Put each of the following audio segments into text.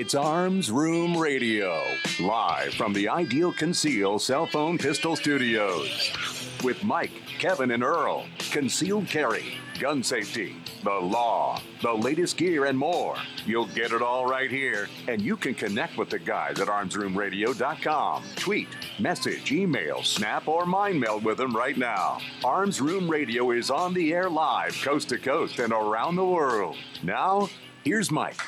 It's Arms Room Radio, live from the Ideal Conceal Cell Phone Pistol Studios. With Mike, Kevin, and Earl. Concealed carry, gun safety, the law, the latest gear, and more. You'll get it all right here. And you can connect with the guys at armsroomradio.com. Tweet, message, email, snap, or mind meld with them right now. Arms Room Radio is on the air live, coast to coast, and around the world. Now, here's Mike.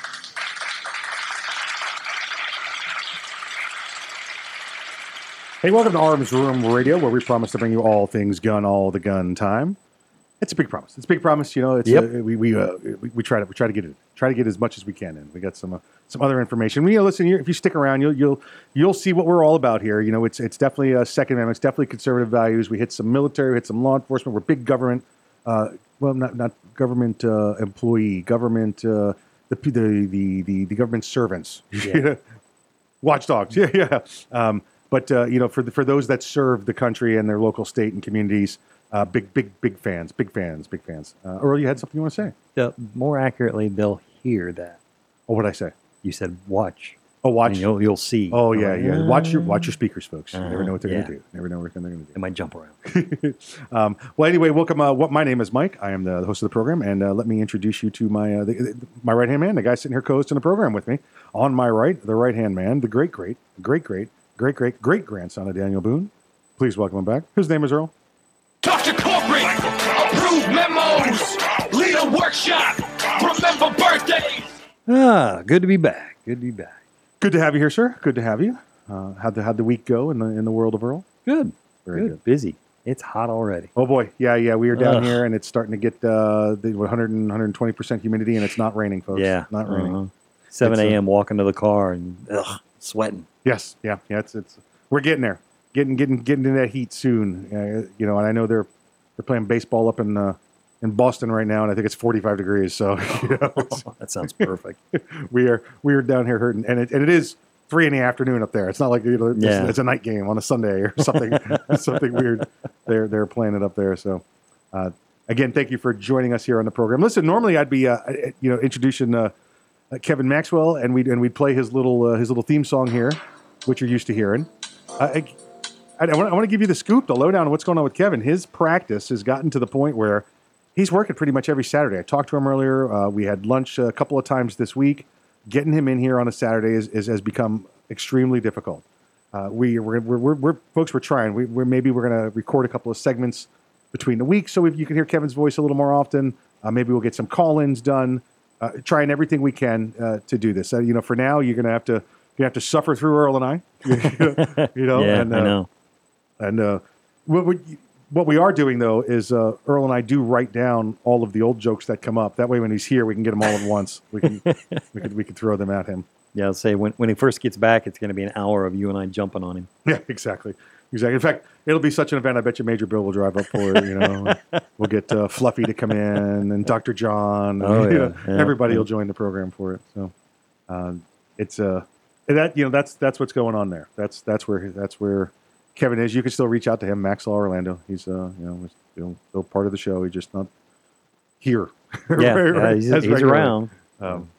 Hey, welcome to Arms Room Radio, where we promise to bring you all things gun all the gun time. It's a big promise. It's a big promise. You know, it's Yep. uh, we we, uh, we we try to we try to get it try to get as much as we can in. We got some uh, some other information. You know, listen, if you stick around, you'll you'll you'll see what we're all about here. You know, it's it's definitely a Second Amendment. It's definitely conservative values. We hit some military, we hit some law enforcement. We're big government. Uh, well, not not government uh, employee, government uh, the, the the the the government servants. Yeah. watchdogs. Yeah, yeah. Um, but uh, you know, for the, for those that serve the country and their local state and communities, uh, big, big, big fans, big fans, big fans. Uh, Earl, you had something you want to say? The- more accurately, they'll hear that. Oh, what did I say? You said watch. Oh, watch. And you'll, you'll see. Oh, yeah, yeah. Watch your watch "Uh, your speakers, folks. You never Uh-huh, know what they're yeah. going to do. Never know what they're going to do. They might jump around. um, well, anyway, welcome. Uh, what my name is Mike. I am the host of the program, and uh, let me introduce you to my uh, the, the- my right hand man, the guy sitting here co-hosting the program with me. On my right, the right hand man, the great, great, great, great, great, great, great grandson of Daniel Boone. Please welcome him back. His name is Earl. Dr. Corporate, approve memos, lead a workshop, remember birthdays. Ah, good to be back. Good to be back. Good to have you here, sir. Good to have you. Uh, how'd the how'd the week go in the in the world of Earl? Good. Very good. good. Busy. It's hot already. Oh boy, yeah, yeah. We are down Ugh. here, and it's starting to get uh, the 100 and 120 percent humidity, and it's not raining, folks. Yeah. not raining. uh-huh. 7 uh, a.m. walking to the car and ugh, sweating. Yes, yeah, yeah. It's it's we're getting there, getting getting getting into that heat soon. Uh, you know, and I know they're they're playing baseball up in uh, in Boston right now, and I think it's 45 degrees. So you know, it's- that sounds perfect. we are we are down here hurting, and it and it is three in the afternoon up there. It's not like you know, it's, Yeah. it's a night game on a Sunday or something something weird. They're they're playing it up there. So uh, again, thank you for joining us here on the program. Listen, normally I'd be uh, you know introducing uh, uh, Kevin Maxwell, and we would and we'd play his little uh, his little theme song here, which you're used to hearing. I, I, I want to give you the scoop, the lowdown on what's going on with Kevin. His practice has gotten to the point where he's working pretty much every Saturday. I talked to him earlier. Uh, we had lunch a couple of times this week. Getting him in here on a Saturday is, is, has become extremely difficult. Uh, we, we're, we're, we're, we're, folks, we're trying. We, we're, maybe we're going to record a couple of segments between the weeks so if you can hear Kevin's voice a little more often. Uh, maybe we'll get some call-ins done. Uh, trying everything we can uh, to do this. Uh, you know, for now, you're going to have to you have to suffer through Earl and I. you know, yeah, and, I uh, know. and uh, what, we, what we are doing though is uh, Earl and I do write down all of the old jokes that come up. That way, when he's here, we can get them all at once. We can we can we can throw them at him. Yeah, I'll say when, when he first gets back, it's going to be an hour of you and I jumping on him. Yeah, exactly, exactly. In fact, it'll be such an event. I bet you Major Bill will drive up for it. You know, we'll get uh, Fluffy to come in and Dr. John. And, Oh, you yeah, know, yeah, everybody yeah. will join the program for it. So um, it's uh, that you know that's that's what's going on there. That's that's where that's where Kevin is. You can still reach out to him, Maxwell Orlando. He's uh, you know, still, still part of the show. He's just not here. Yeah, Right, yeah, he's, he's around. Um,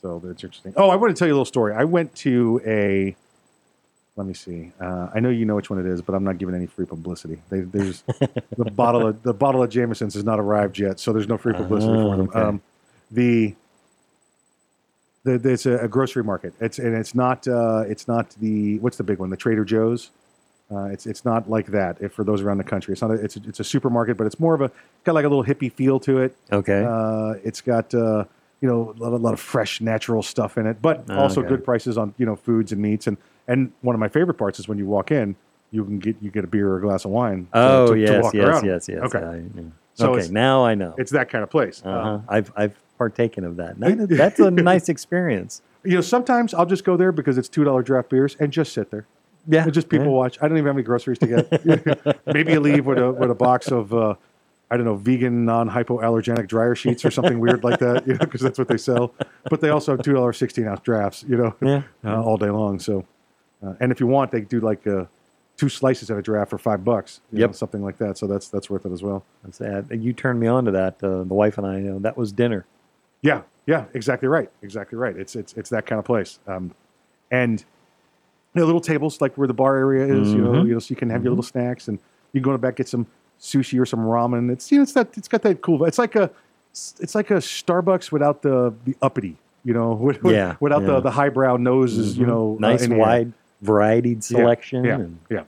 so that's interesting. Oh, I want to tell you a little story. I went to a. Let me see. Uh, I know you know which one it is, but I'm not giving any free publicity. They, there's the bottle of the bottle of Jameson's has not arrived yet, so there's no free publicity Oh, for them. okay. Um, the the, the it's a, a grocery market. It's and it's not uh, it's not the what's the big one? The Trader Joe's. Uh, it's it's not like that. If for those around the country, it's not. A, it's a, it's a supermarket, but it's more of a got like a little hippie feel to it. Okay. Uh, it's got uh, you know, a lot, a lot of fresh, natural stuff in it, but Oh, also okay. good prices on you know foods and meats. And and one of my favorite parts is when you walk in, you can get you get a beer or a glass of wine. Oh to, to yes, walk yes, around. yes, yes. Okay, I- yeah. So okay, now I know. it's that kind of place. Uh-huh. I've I've partaken of that. that that's a nice experience. you know, sometimes I'll just go there because it's two dollar draft beers and just sit there. Yeah, And just people yeah. watch. I don't even have any groceries to get. Maybe you leave with a with a box of uh, I don't know vegan non hypoallergenic dryer sheets or something weird like that. You know, because that's what they sell. But they also have two dollar sixteen ounce drafts. You know, Yeah. uh, all day long. So, uh, and if you want, they do like uh, two slices at a draft for five bucks. you Yep. know, something like that. So that's that's worth it as well. That's sad. You turned me on to that. Uh, the wife and I. You know, that was dinner. Yeah, yeah, exactly right, exactly right. It's it's it's that kind of place. Um, and you know, little tables like where the bar area is, you know, Mhm. you know, so you can have your little snacks and you can go to back get some sushi or some ramen. It's you know, it's that it's got that cool. It's like a it's like a Starbucks without the the uppity, you know, with, Yeah, without yeah. the the highbrow noses, you Mhm. know, uh, nice air. wide varied selection. Yeah, and- yeah,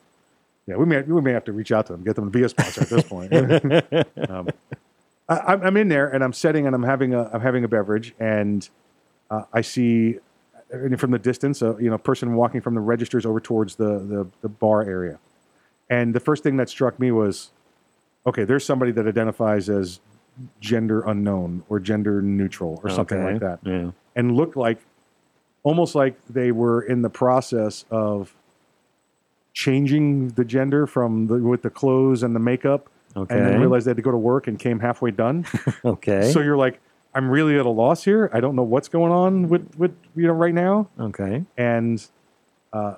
yeah. We may we may have to reach out to them, get them to be a sponsor at this point. um, I, I'm- I'm in there and I'm sitting and I'm having a I'm having a beverage and uh, I see uh, from the distance a you know person walking from the registers over towards the, the the bar area, and the first thing that struck me was, okay, there's somebody that identifies as gender unknown or gender neutral or something like that Yeah. and looked like almost like they were in the process of changing the gender from the with the clothes and the makeup Okay. and then realized they had to go to work and came halfway done okay. so you're like i'm really at a loss here i don't know what's going on with with you know right now okay. and uh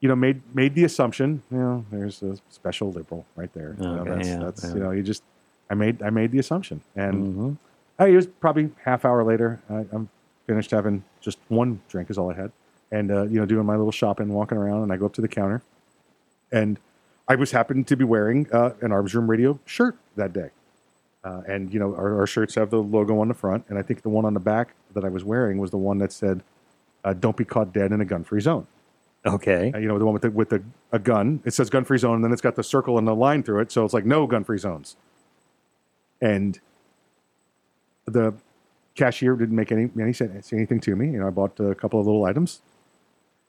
you know made made the assumption you know there's a special liberal right there you know, Okay, that's yeah, that's yeah. you know you just i made i made the assumption and Mhm. I, it was probably half hour later. I, I'm finished having just one drink is all I had, and uh, you know doing my little shopping, walking around, and I go up to the counter, and I was happened to be wearing uh, an Arms Room Radio shirt that day, uh, and you know our, our shirts have the logo on the front, and I think the one on the back that I was wearing was the one that said, uh, "Don't be caught dead in a gun-free zone." Okay. Uh, you know the one with the, with the a gun. It says gun-free zone, and then it's got the circle and the line through it, so it's like no gun-free zones. And the cashier didn't make any any anything to me. You know, I bought a couple of little items,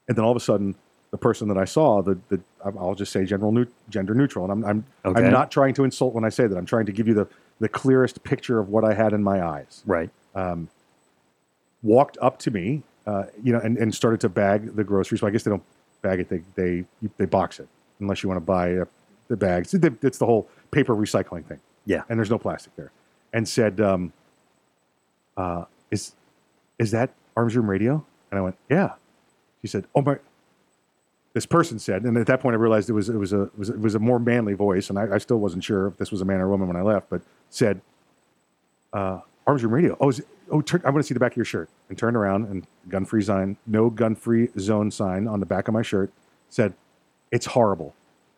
and then all of a sudden, the person that I saw, the the I'll just say general neut- gender neutral, and I'm I'm Okay. I'm not trying to insult when I say that. I'm trying to give you the the clearest picture of what I had in my eyes. Right. Um, walked up to me, uh, you know, and, and started to bag the groceries. So I guess they don't bag it; they they they box it unless you want to buy uh, the bags. It's it's the whole paper recycling thing Yeah. and there's no plastic there, and said, um, uh, "Is is that Arms Room Radio?" And I went, "Yeah." She said, "Oh my." This person said, and at that point I realized it was it was a it was, it was a more manly voice, and I, I still wasn't sure if this was a man or a woman when I left, but said, uh, "Arms Room Radio." Oh, it, oh, turn, I want to see the back of your shirt, and turned around and gun free sign, no gun free zone sign on the back of my shirt said, "It's horrible."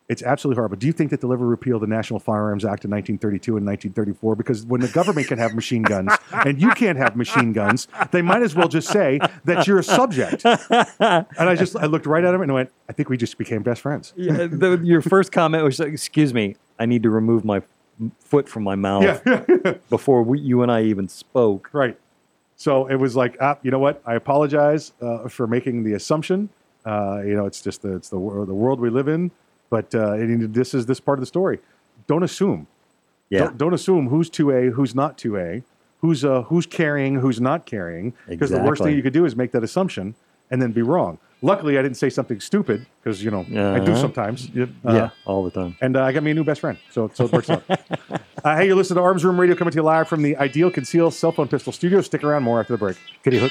It's absolutely horrible. Do you think that they'll ever repeal the National Firearms Act of 1932 and 1934? Because when the government can have machine guns and you can't have machine guns, they might as well just say that you're a subject. And I just I looked right at him and went, I think we just became best friends. Yeah, the, your first comment was, like, "Excuse me, I need to remove my foot from my mouth Yeah, before we, you and I even spoke." right. So it was like, ah, you know what? I apologize uh, for making the assumption. Uh, you know, it's just the, it's the the world we live in. But uh, it- this is this part of the story. Don't assume. Yeah. Don't, don't assume who's 2A, who's not 2A, who's uh, who's carrying, who's not carrying. Because the worst thing you could do is make that assumption and then be wrong. Luckily, I didn't say something stupid because you know I do Uh-huh. sometimes. yeah, Uh, all the time. and uh, I got me a new best friend, so so it works out. Uh, hey, you're listening to Arms Room Radio coming to you live from the Ideal Conceal Cell Phone Pistol Studio. Stick around, more after the break. Kitty hook.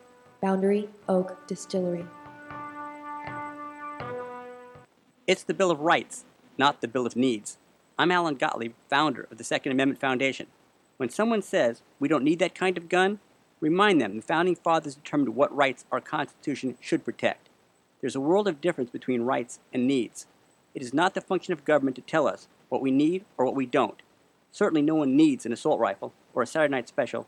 Boundary Oak Distillery. It's the Bill of Rights, not the Bill of Needs. I'm Alan Gottlieb, founder of the Second Amendment Foundation. When someone says we don't need that kind of gun, remind them the Founding Fathers determined what rights our Constitution should protect. There's a world of difference between rights and needs. It is not the function of government to tell us what we need or what we don't. Certainly, no one needs an assault rifle or a Saturday night special,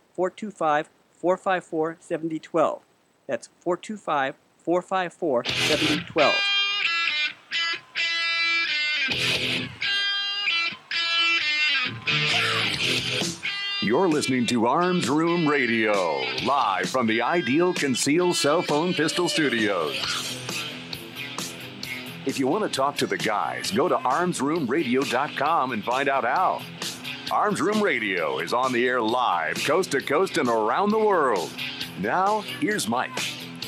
425 454 7012. That's 425 454 7012. You're listening to Arms Room Radio, live from the Ideal Conceal Cell Phone Pistol Studios. If you want to talk to the guys, go to armsroomradio.com and find out how. Arms Room Radio is on the air live, coast to coast and around the world. Now, here's Mike.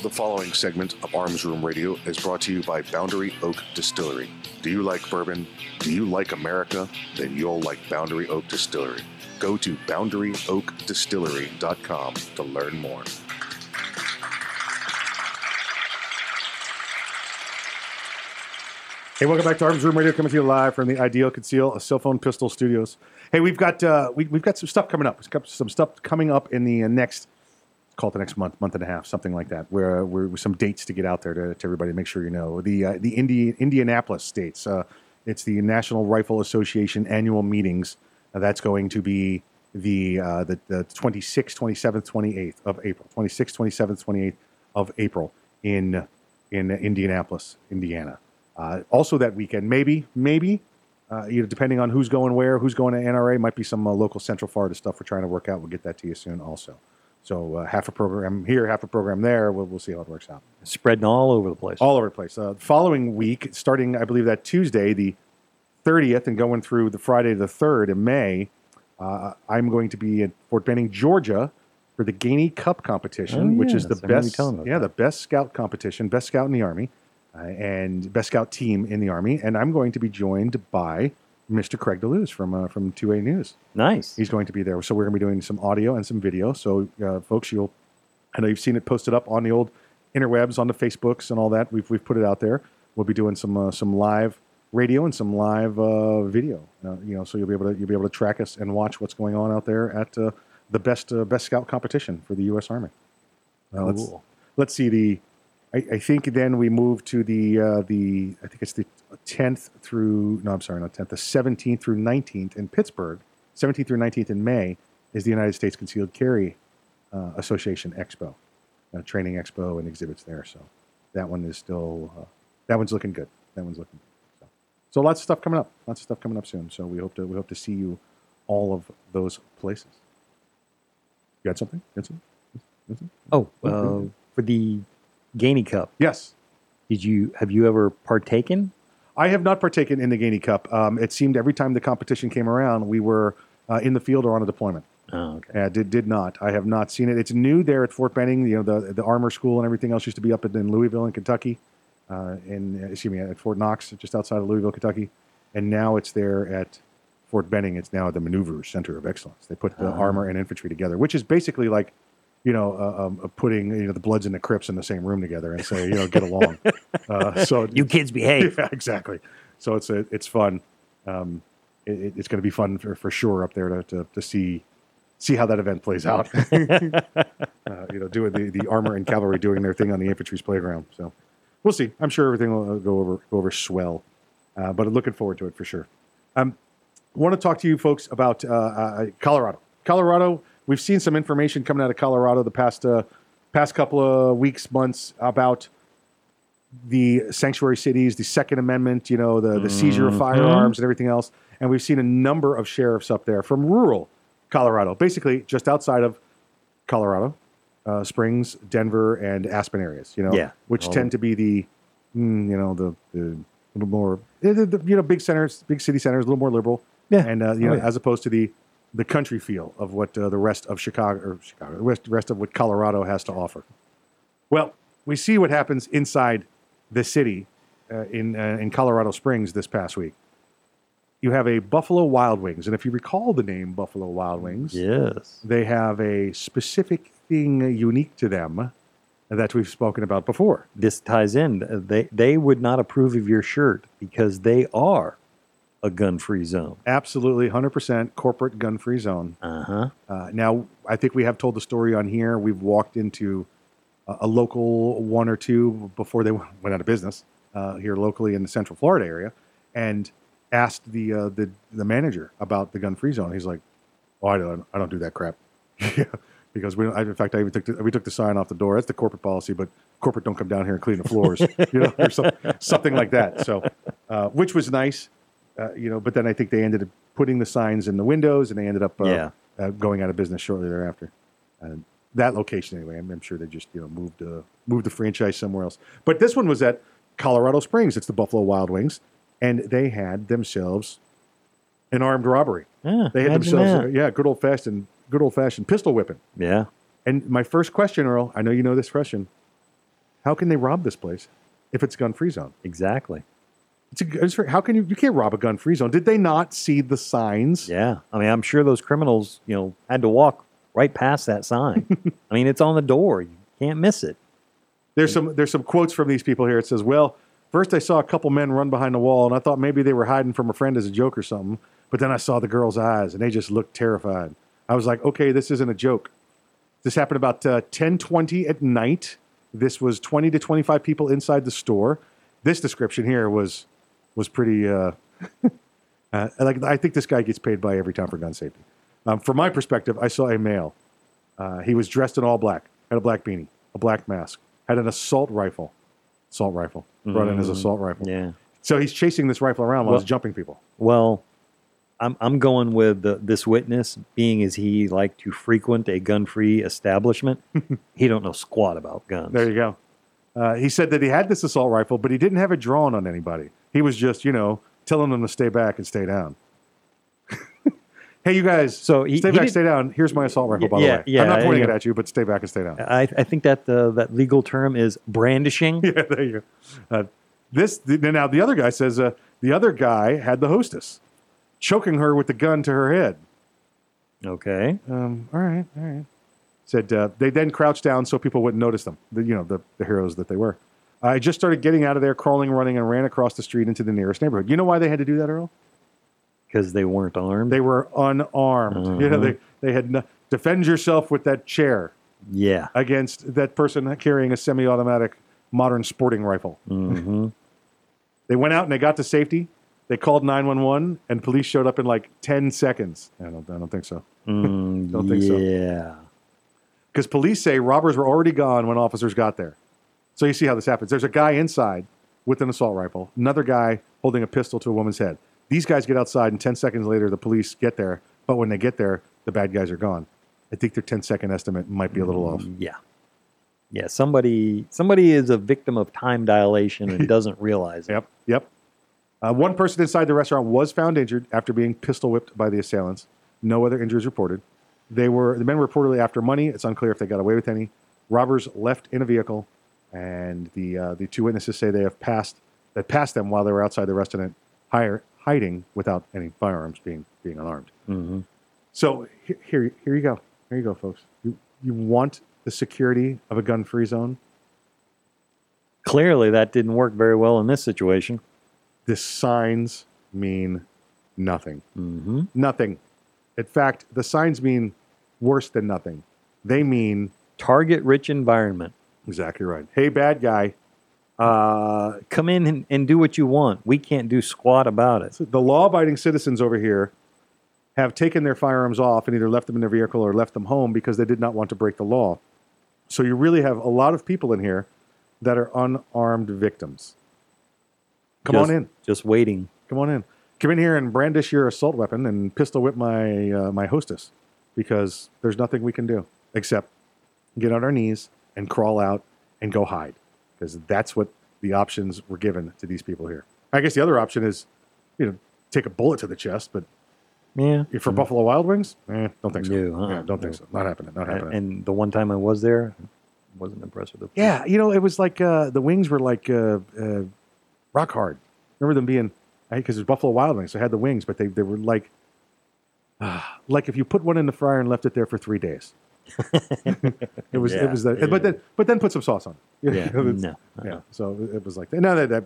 The following segment of Arms Room Radio is brought to you by Boundary Oak Distillery. Do you like bourbon? Do you like America? Then you'll like Boundary Oak Distillery. Go to boundaryoakdistillery.com to learn more. Hey, welcome back to Arms Room Radio, coming to you live from the Ideal Conceal Cell Phone Pistol Studios. Hey, we've got uh, we, we've got some stuff coming up. We've got some stuff coming up in the uh, next call it the next month, month and a half, something like that. Where we're with some dates to get out there to, to everybody, make sure you know the uh, the Indi- Indianapolis states. Uh, it's the National Rifle Association annual meetings. Uh, that's going to be the uh, the, the 26th, 27th, 28th of April. 26th, 27th, 28th of April in in Indianapolis, Indiana. Uh, also that weekend, maybe, maybe, uh, you know, depending on who's going where, who's going to NRA, might be some uh, local Central Florida stuff we're trying to work out. We'll get that to you soon, also. So uh, half a program here, half a program there. We'll, we'll see how it works out. Spreading all over the place. All over the place. Uh, following week, starting, I believe, that Tuesday, the 30th, and going through the Friday the 3rd in May, uh, I'm going to be at Fort Benning, Georgia, for the Gainey Cup competition, Oh, which is the that's- I remember you best, telling me about yeah, the best scout competition, best scout in the army, uh, and best scout team in the army. And I'm going to be joined by Mr. Craig DeLuz from uh, from 2A News. Nice. He's going to be there. So we're going to be doing some audio and some video. So, uh, folks, you'll I know you've seen it posted up on the old interwebs, on the Facebooks and all that. We've we've put it out there. We'll be doing some uh, some live radio and some live uh, video. Uh, you know, so you'll be able to you'll be able to track us and watch what's going on out there at uh, the best uh, best scout competition for the U.S. Army. Let's, Cool. let's see the. I, I think then we move to the uh, the I think it's the 10th through no I'm sorry not 10th the 17th through 19th in Pittsburgh 17th through 19th in May is the United States Concealed Carry uh, Association Expo, uh, training expo and exhibits there. So that one is still uh, that one's looking good. That one's looking good. So, so lots of stuff coming up. Lots of stuff coming up soon. So we hope to we hope to see you all of those places. You got something? Got something? Got something? Oh, uh, for the Gainey Cup, Yes. did you have you ever partaken? I have not partaken in the Gainey Cup. Um, it seemed every time the competition came around, we were uh, in the field or on a deployment. Oh, okay. Did did not. I have not seen it. It's new there at Fort Benning. You know, the the armor school and everything else used to be up in, Louisville, in Kentucky, uh, in excuse me, at Fort Knox, just outside of Louisville, Kentucky, and now it's there at Fort Benning. It's now the Maneuver Center of Excellence. They put the Ah. armor and infantry together, which is basically like, you know, uh, um, uh, putting you know the Bloods and the Crips in the same room together and say, you know, get along. uh, so You kids behave. yeah, exactly. So it's a, it's fun. Um, it, it- it's going to be fun for, for sure up there to, to, to see see how that event plays out. uh, you know, doing the, the armor and cavalry doing their thing on the infantry's playground. So we'll see. I'm sure everything will uh, go over go over swell. Uh, but looking forward to it for sure. Um, want to talk to you folks about uh, uh, Colorado. Colorado. We've seen some information coming out of Colorado the past uh, past couple of weeks, months about the sanctuary cities, the Second Amendment, you know, the, the seizure of firearms and everything else. And we've seen a number of sheriffs up there from rural Colorado, basically just outside of Colorado, uh, Springs, Denver, and Aspen areas, you know, Yeah. which Oh. tend to be the, mm, you know, the, the little more, eh, the, the, you know, big centers, big city centers, a little more liberal. Yeah. And, uh, you Oh, know, yeah. as opposed to the, the country feel of what uh, the rest of Chicago or Chicago, the rest, rest of what Colorado has to offer. Well, we see what happens inside the city uh, in uh, in Colorado Springs this past week. You have a Buffalo Wild Wings, and if you recall the name Buffalo Wild Wings, Yes. they have a specific thing unique to them that we've spoken about before. This ties in. They they would not approve of your shirt because they are a gun-free zone. Absolutely, hundred percent corporate gun-free zone. Uh-huh. Uh, now, I think we have told the story on here. We've walked into a, a local one or two before they went out of business uh, here locally in the Central Florida area, and asked the uh, the the manager about the gun-free zone. He's like, "Oh, I don't, I don't do that crap." yeah, because we, I, in fact, I even took the, we took the sign off the door. That's the corporate policy, but corporate don't come down here and clean the floors, you know, or some, something like that. So, uh, which was nice, uh, you know. But then I think they ended up putting the signs in the windows, and they ended up uh, Yeah. uh, going out of business shortly thereafter. And that location, anyway, I'm, I'm sure they just you know moved uh, moved the franchise somewhere else. But this one was at Colorado Springs. It's the Buffalo Wild Wings, and they had themselves an armed robbery. Yeah. They had themselves, uh, yeah, good old fashioned, good old fashioned pistol whipping. Yeah. And my first question, Earl, I know you know this question: How can they rob this place if it's gun free zone? Exactly. It's a, how can you? You can't rob a gun free zone. Did they not see the signs? Yeah. I mean, I'm sure those criminals, you know, had to walk right past that sign. I mean, it's on the door. You can't miss it. There's some there's some quotes from these people here. It says, "Well, first I saw a couple men run behind the wall, and I thought maybe they were hiding from a friend as a joke or something. But then I saw the girls' eyes, and they just looked terrified. I was like, okay, this isn't a joke. This happened about uh, 10:20 at night. This was 20 to 25 people inside the store. This description here was was pretty. Uh, uh, like I think this guy gets paid by every time for gun safety. Um, from my perspective, I saw a male. Uh, he was dressed in all black, had a black beanie, a black mask, had an assault rifle, assault rifle, brought in his assault rifle. Yeah. So he's chasing this rifle around while Well- he's jumping people. Well, I'm I'm going with the, this witness being as he like to frequent a gun-free establishment. he don't know squat about guns. There you go. Uh, he said that he had this assault rifle, but he didn't have it drawn on anybody. He was just, you know, telling them to stay back and stay down. hey, you guys, So he- stay he back, stay down. Here's my assault rifle, by Yeah, the way. yeah, I'm not pointing it at you, but stay back and stay down. I I think that uh, that legal term is brandishing. yeah, there you go. Uh, this the, now the other guy says uh, the other guy had the hostess. choking her with the gun to her head. Okay. Um, all right, all right. Said uh, they then crouched down so people wouldn't notice them. The, you know, the, the heroes that they were. I just started getting out of there, crawling, running, and ran across the street into the nearest neighborhood. You know why they had to do that, Earl? Because they weren't armed. They were unarmed. You know, they they had no, defend yourself with that chair yeah. against that person carrying a semi-automatic modern sporting rifle. Mm-hmm. They went out and they got to safety. They called 911 and police showed up in like 10 seconds. I don't, I don't think so. Mm, Don't think so. yeah. Because police say robbers were already gone when officers got there. So you see how this happens. There's a guy inside with an assault rifle, another guy holding a pistol to a woman's head. These guys get outside, and 10 seconds later, the police get there. But when they get there, the bad guys are gone. I think their 10 second estimate might be a little off. Yeah. Yeah. Somebody somebody is a victim of time dilation and doesn't realize it. Yep, yep. Uh, one person inside the restaurant was found injured after being pistol whipped by the assailants. No other injuries reported. They were the men were reportedly after money. It's unclear if they got away with any. Robbers left in a vehicle, and the uh, the two witnesses say they have passed that passed them while they were outside the restaurant, hire, hiding without any firearms, being being unarmed. hmm So he- here, here you go. Here you go, folks. You you want the security of a gun-free zone? Clearly, that didn't work very well in this situation. The signs mean nothing. hmm Nothing. In fact, the signs mean worse than nothing. They mean Target rich environment. Exactly right. Hey, bad guy. Uh, Come in and, and do what you want. We can't do squat about it. the law-abiding citizens over here have taken their firearms off and either left them in their vehicle or left them home because they did not want to break the law. So you really have a lot of people in here that are unarmed victims. Come Just- on in. Just waiting. Come on in. Come in here and brandish your assault weapon and pistol whip my uh, my hostess because there's nothing we can do except get on our knees and crawl out and go hide because that's what the options were given to these people here. I guess the other option is, you know, take a bullet to the chest, but Yeah. for Buffalo Wild Wings, eh, don't think so. No, uh-uh, Yeah, don't think no. so. Not happening. Not happening. and the one time I was there, wasn't impressed with the Yeah, you know, it was like uh, the wings were like uh, uh, rock hard. Remember them being because it's Buffalo Wild Wings, so they had the wings, but they, they were like like if you put one in the fryer and left it there for three days. It was Yeah, it was the, yeah. but then but then put some sauce on. it. Yeah, no, yeah. So it was like that. No, that that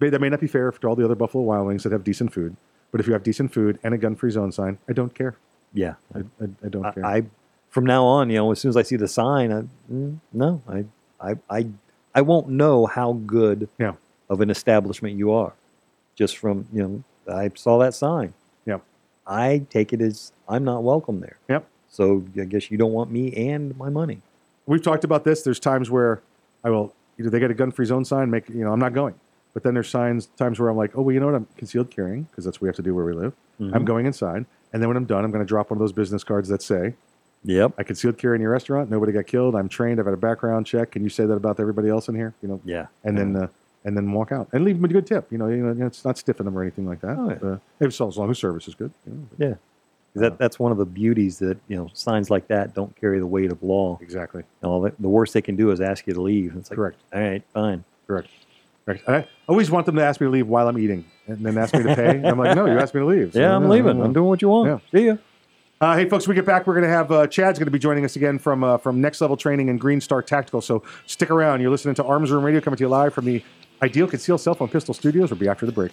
may- that may not be fair to all the other Buffalo Wild Wings that have decent food, but if you have decent food and a gun-free zone sign, I don't care. Yeah. I, I, I don't I, care. I from now on, you know, as soon as I see the sign, I, mm, no, I, I, I, I won't know how good Yeah. of an establishment you are, just from you know, I saw that sign. Yep. I take it as I'm not welcome there. Yep. So I guess you don't want me and my money. we've talked about this. There's times where I will either they get a gun free zone sign, make you know I'm not going. But then there's signs times where I'm like, oh well, you know what? I'm concealed carrying because that's what we have to do where we live. Mm-hmm. I'm going inside, and then when I'm done, I'm going to drop one of those business cards that say, Yep. I concealed carry in your restaurant. Nobody got killed. I'm trained. I've had a background check. Can you say that about everybody else in here? You know, Yeah. and then uh, and then walk out and leave them a good tip. You know, you know, it's not stiffing them or anything like that. Oh, yeah. uh, as long as service is good. You know, but- Yeah. That, that's one of the beauties that you know signs like that don't carry the weight of law. exactly. You know, the, the worst they can do is ask you to leave. It's like, Correct. All right, fine. Correct. Correct. I always want them to ask me to leave while I'm eating, and then ask me to pay. And I'm like, no, you asked me to leave. So, yeah, I'm leaving. I'm doing what you want. See ya. Uh, hey, folks, we get back, we're going to have uh, Chad's going to be joining us again from uh, from Next Level Training and Green Star Tactical. So stick around. You're listening to Arms Room Radio coming to you live from the Ideal Concealed Cell Phone Pistol Studios. We'll be after the break.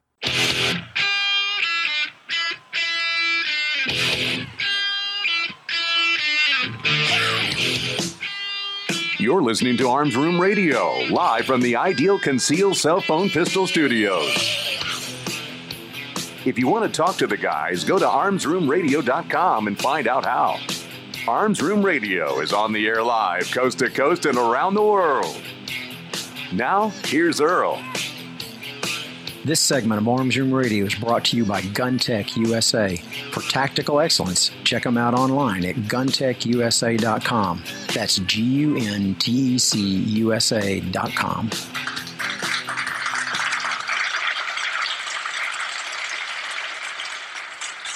You're listening to Arms Room Radio, live from the Ideal Conceal Cell Phone Pistol Studios. If you want to talk to the guys, go to armsroomradio.com and find out how. Arms Room Radio is on the air live, coast to coast and around the world. Now, here's Earl. This segment of Arms Room Radio is brought to you by GunTech USA. For tactical excellence, check them out online at guntechusa.com. That's G U N T E C U S A dot com.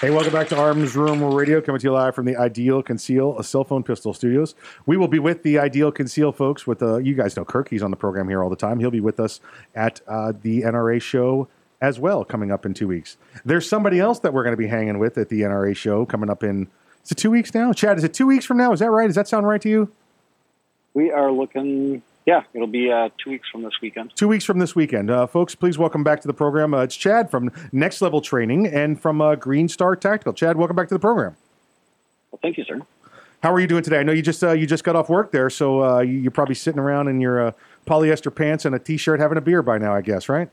Hey, welcome back to Arms Room Radio, coming to you live from the Ideal Conceal a Cell Phone Pistol Studios. We will be with the Ideal Conceal folks. With uh, you guys know Kirk, he's on the program here all the time. He'll be with us at uh, the NRA show as well, coming up in two weeks. There's somebody else that we're going to be hanging with at the NRA show coming up in. Is it two weeks now? Chad, is it two weeks from now? Is that right? Does that sound right to you? We are looking. Yeah, it'll be uh, two weeks from this weekend. Two weeks from this weekend. Uh, folks, please welcome back to the program. Uh, it's Chad from Next Level Training and from uh, Green Star Tactical. Chad, welcome back to the program. Well, thank you, sir. How are you doing today? I know you just uh, you just got off work there, so uh, you- you're probably sitting around in your uh, polyester pants and a t-shirt, having a beer by now, I guess, right?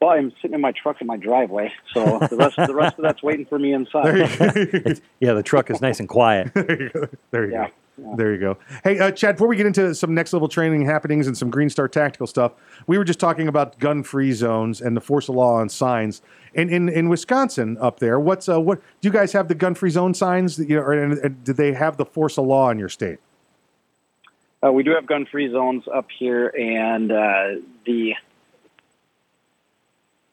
Well, I'm sitting in my truck in my driveway, so the rest the rest of that's waiting for me inside. yeah, the truck is nice and quiet. there you go. There you Yeah, go. There you go. Hey, uh, Chad, before we get into some next level training happenings and some Green Star tactical stuff, we were just talking about gun free zones and the force of law and signs. And in, in Wisconsin up there, what's uh, what do you guys have the gun free zone signs? That, you know, or, and, and do they have the force of law in your state? Uh, we do have gun-free zones up here, and uh, the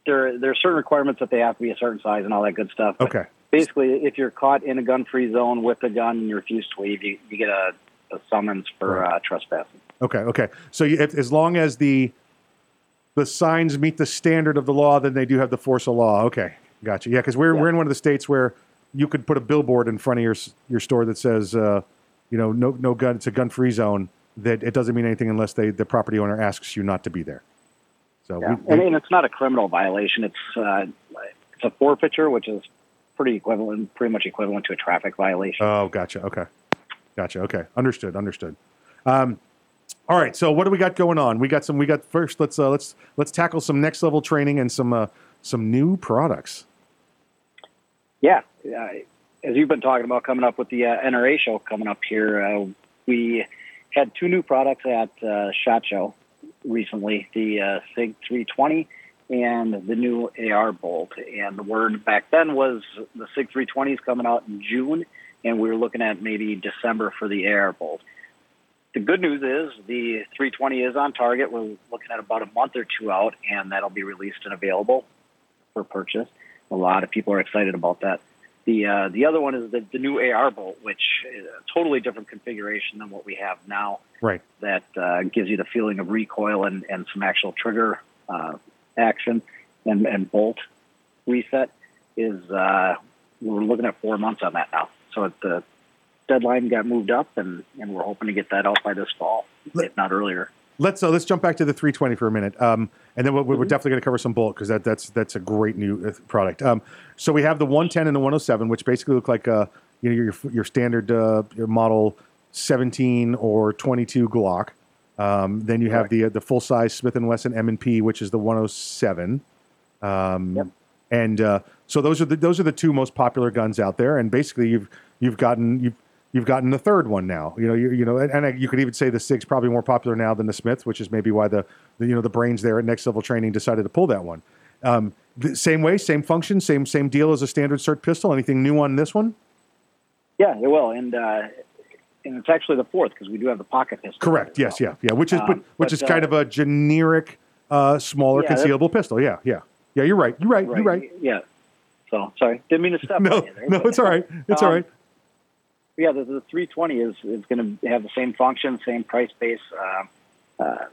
there there are certain requirements that they have to be a certain size and all that good stuff. But Okay. basically, if you're caught in a gun-free zone with a gun and you refuse to leave, you, you get a, a summons for uh, trespassing. Okay, okay. So you, if, as long as the the signs meet the standard of the law, then they do have the force of law. Okay, gotcha. Yeah, because we're we're in one of the states where you could put a billboard in front of your your store that says, uh, you know, no no gun. It's a gun free zone. That it doesn't mean anything unless they the property owner asks you not to be there. So Yeah. we, I mean, it's not a criminal violation. It's uh, it's a forfeiture, which is pretty equivalent, pretty much equivalent to a traffic violation. Oh, gotcha. Okay, gotcha. Okay, understood. Understood. Um, all right. So what do we got going on? We got some. We got first. Let's uh, let's let's tackle some next level training and some uh, some new products. Yeah, uh, as you've been talking about coming up with the uh, NRA show coming up here, uh, we had two new products at uh, Shot Show recently: the uh, Sig 320 and the new AR Bolt. And the word back then was the Sig 320 is coming out in June, and we were looking at maybe December for the AR Bolt. The good news is the 320 is on target. We're looking at about a month or two out, and that'll be released and available for purchase. A lot of people are excited about that. The uh, the other one is the, the new AR bolt, which is a totally different configuration than what we have now. Right. That uh, gives you the feeling of recoil and, and some actual trigger uh, action and, and bolt reset. Is uh, we're looking at four months on that now. So the deadline got moved up, and, and we're hoping to get that out by this fall, if not earlier. Let's uh, let's jump back to the 320 for a minute, um, and then we're, we're definitely going to cover some bolt because that that's that's a great new uh, product. Um, so we have the 110 and the 107, which basically look like uh, you know your your standard uh, your model 17 or 22 Glock. Um, then you have the uh, the full size Smith and Wesson M and P, which is the 107. Um, And uh, so those are the those are the two most popular guns out there. And basically, you've you've gotten you've you've gotten the third one now. You know you, you know, and, and you could even say the Sig's probably more popular now than the Smith, which is maybe why the, the you know the brains there at Next Level Training decided to pull that one. Um, the same way, same function, same same deal as a standard SIRT pistol. Anything new on this one? Yeah, it will, and uh, and it's actually the fourth because we do have the pocket pistol. Correct. Yes. Yeah. Yeah. Which is Um, but, which but, is kind uh, of a generic, uh, smaller Yeah, concealable pistol. Yeah. Yeah. Yeah. You're right. You're right. You're right. Yeah. So sorry, didn't mean to step No. there. No. but- It's all right. It's all Um, right. Yeah, the, the 320 is is going to have the same function, same price base, uh, uh,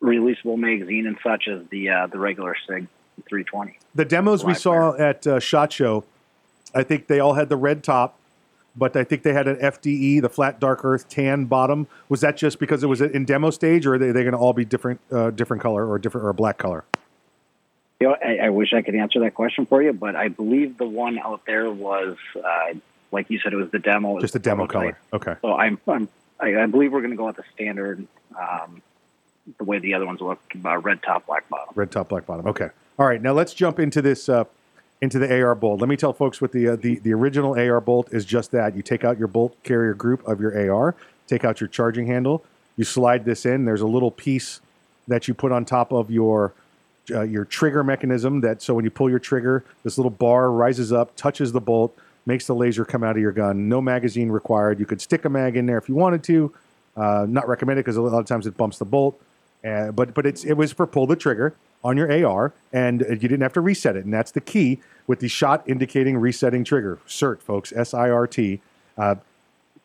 releasable magazine and such as the uh, the regular Sig 320. The demos we saw at uh, Shot Show, I think they all had the red top, but I think they had an FDE, the flat dark earth tan bottom. Was that just because it was in demo stage, or are they, they going to all be different, uh, different color or different or a black color? You know, I, I wish I could answer that question for you, but I believe the one out there was, uh, like you said, it was the demo. Just the demo color. Okay. So I'm, I'm I, I believe we're going to go with the standard, um, the way the other ones look, uh, red top, black bottom. Red top, black bottom. Okay. All right. Now let's jump into this, uh, into the AR bolt. Let me tell folks what the, uh, the the original AR bolt is. Just that you take out your bolt carrier group of your AR, take out your charging handle, you slide this in. There's a little piece that you put on top of your uh, your trigger mechanism. That so when you pull your trigger, this little bar rises up, touches the bolt, makes the laser come out of your gun. No magazine required. You could stick a mag in there if you wanted to. Uh, not recommended because a lot of times it bumps the bolt. Uh, but but it's it was for pull the trigger on your AR, and you didn't have to reset it, and that's the key with the shot indicating resetting trigger. SIRT, folks, S I R T. Uh,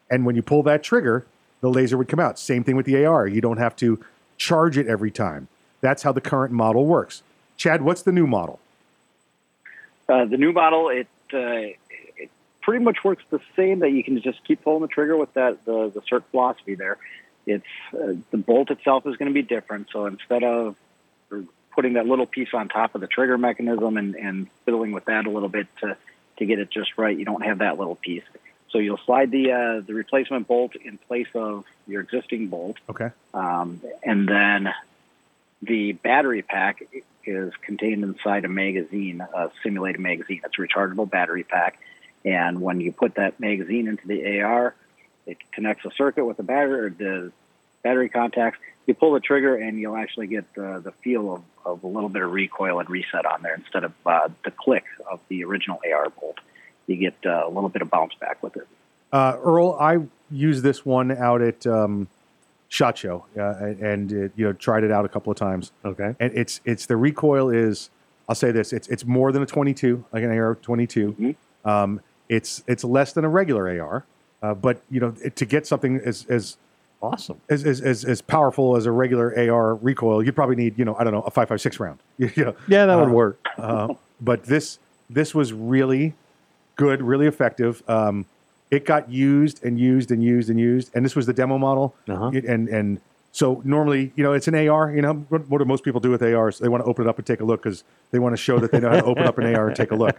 and when you pull that trigger, the laser would come out. Same thing with the AR. You don't have to charge it every time. That's how the current model works. Chad, what's the new model? Uh, the new model, it, uh, pretty much works the same. That you can just keep pulling the trigger with that the the SIRT philosophy there. It's uh, the bolt itself is going to be different. So instead of putting that little piece on top of the trigger mechanism and, and fiddling with that a little bit to to get it just right, you don't have that little piece. So you'll slide the uh, the replacement bolt in place of your existing bolt. Okay. Um, and then the battery pack is contained inside a magazine, a simulated magazine. It's a rechargeable battery pack. And when you put that magazine into the AR, it connects a circuit with the battery, or the battery contacts. You pull the trigger, and you'll actually get the, the feel of, of a little bit of recoil and reset on there instead of uh, the click of the original AR bolt. You get uh, a little bit of bounce back with it. Uh, Earl, I used this one out at um, Shot Show, uh, and it, you know tried it out a couple of times. Okay, and it's it's the recoil is I'll say this it's it's more than a 22 like an AR 22. Um, it's it's less than a regular AR, uh, but you know it, to get something as as awesome as, as as as powerful as a regular AR recoil, you'd probably need you know I don't know a 5.56 round. you know, Yeah, that would Uh, work. uh, but this this was really good, really effective. Um, it got used and used and used and used, and this was the demo model. Uh-huh. It- and and so normally, you know, it's an AR. You know, what, what do most people do with ARs? They want to open it up and take a look because they want to show that they know how to open up an AR and take a look.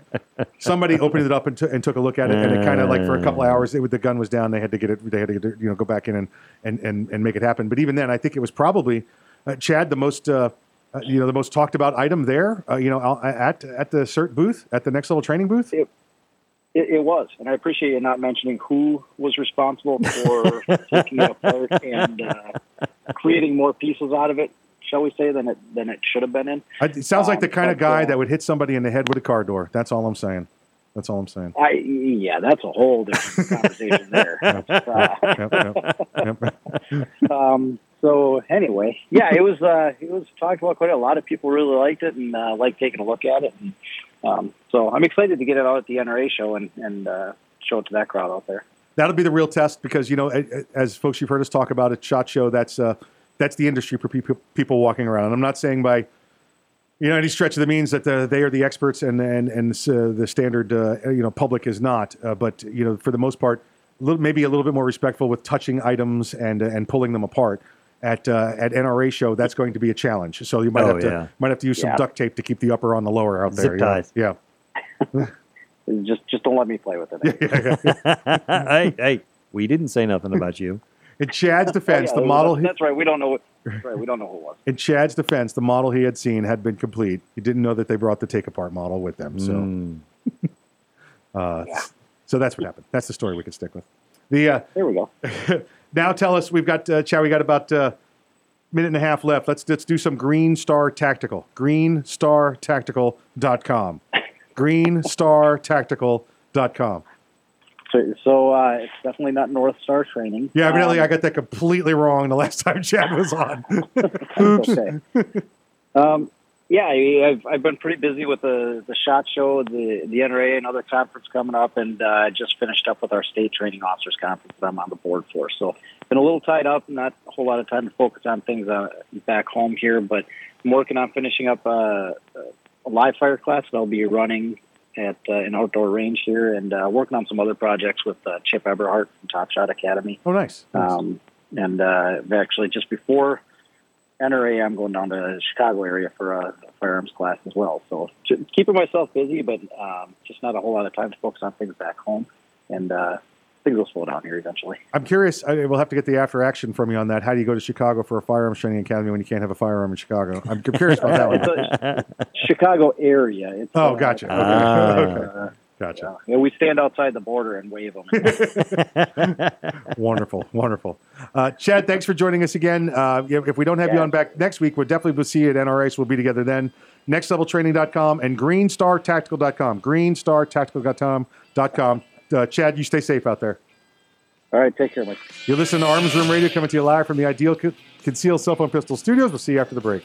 Somebody opened it up and, t- and took a look at it, and it kind of like for a couple of hours, it, the gun was down. They had to get it. They had to get it, you know go back in and and and, and make it happen. But even then, I think it was probably uh, Chad the most. Uh, uh, you know the most talked about item there. Uh, you know at at the SIRT booth at the next level training booth. It, it, it was, and I appreciate you not mentioning who was responsible for taking it apart and uh, creating more pieces out of it, shall we say, than it than it should have been in. I, it sounds like the Um, kind of guy uh, that would hit somebody in the head with a car door. That's all I'm saying. That's all I'm saying. I yeah, that's a whole different conversation there. Yep, Uh, um, so anyway, yeah, it was uh, it was talked about quite a lot of people really liked it and uh, liked taking a look at it. And, um, so I'm excited to get it out at the NRA show and and uh, show it to that crowd out there. That'll be the real test because you know, as folks you've heard us talk about at Shot Show, that's uh, that's the industry for people people walking around. And I'm not saying by you know any stretch of the means that the, they are the experts and and and uh, the standard uh, you know public is not. Uh, but you know, for the most part, little, maybe a little bit more respectful with touching items and uh, and pulling them apart. At uh, at NRA show, that's going to be a challenge. So you might Oh, have to yeah. might have to use some Yeah. duct tape to keep the upper on the lower out there. Zip yeah. ties. Yeah. Just just don't let me play with it. hey, hey, we didn't say nothing about you. In Chad's defense, Oh, yeah, the model That's, he, that's right. We don't know. That's right. We don't know who it was. in Chad's defense, the model he had seen had been complete. He didn't know that they brought the take apart model with them. So, Mm. uh, so that's what happened. That's the story we can stick with. The uh, There we go. Now tell us we've got uh, Chad. We got about a uh, minute and a half left. Let's let's do some Green Star Tactical. GreenStarTactical.com. GreenStarTactical.com. So, so uh, it's definitely not North Star training. Yeah, evidently Um, I got that completely wrong the last time Chad was on. Okay. um, yeah, I- I've I've been pretty busy with the the shot show, the the NRA, and other conference coming up, and uh, I just finished up with our state training officers conference that I'm on the board for. So been a little tied up, not a whole lot of time to focus on things uh, back home here, but I'm working on finishing up uh, a live fire class that I'll be running at uh, an outdoor range here, and uh, working on some other projects with uh, Chip Eberhart from Top Shot Academy. Oh, nice. Nice. Um, and uh, actually, just before NRA, I'm going down to the Chicago area for a firearms class as well. So j- keeping myself busy, but um, just not a whole lot of time to focus on things back home. And uh, things will slow down here eventually. I'm curious. I, we'll have to get the after action from you on that. How do you go to Chicago for a firearms training academy when you can't have a firearm in Chicago? I'm curious about that one. It's a Chicago area. It's, Oh, uh, gotcha. Okay. Ah. okay. Gotcha. Yeah, we stand outside the border and wave them. wonderful, wonderful. Uh, Chad, thanks for joining us again. Uh, if if we don't have you on back next week, we'll definitely will see you at NRA, so we'll be together then. NextLevelTraining.com and GreenStarTactical.com. GreenStarTactical.com. Uh, Chad, you stay safe out there. All right, take care, Mike. You're listening to Arms Room Radio coming to you live from the Ideal Co- Concealed Cell Phone Pistol Studios. We'll see you after the break.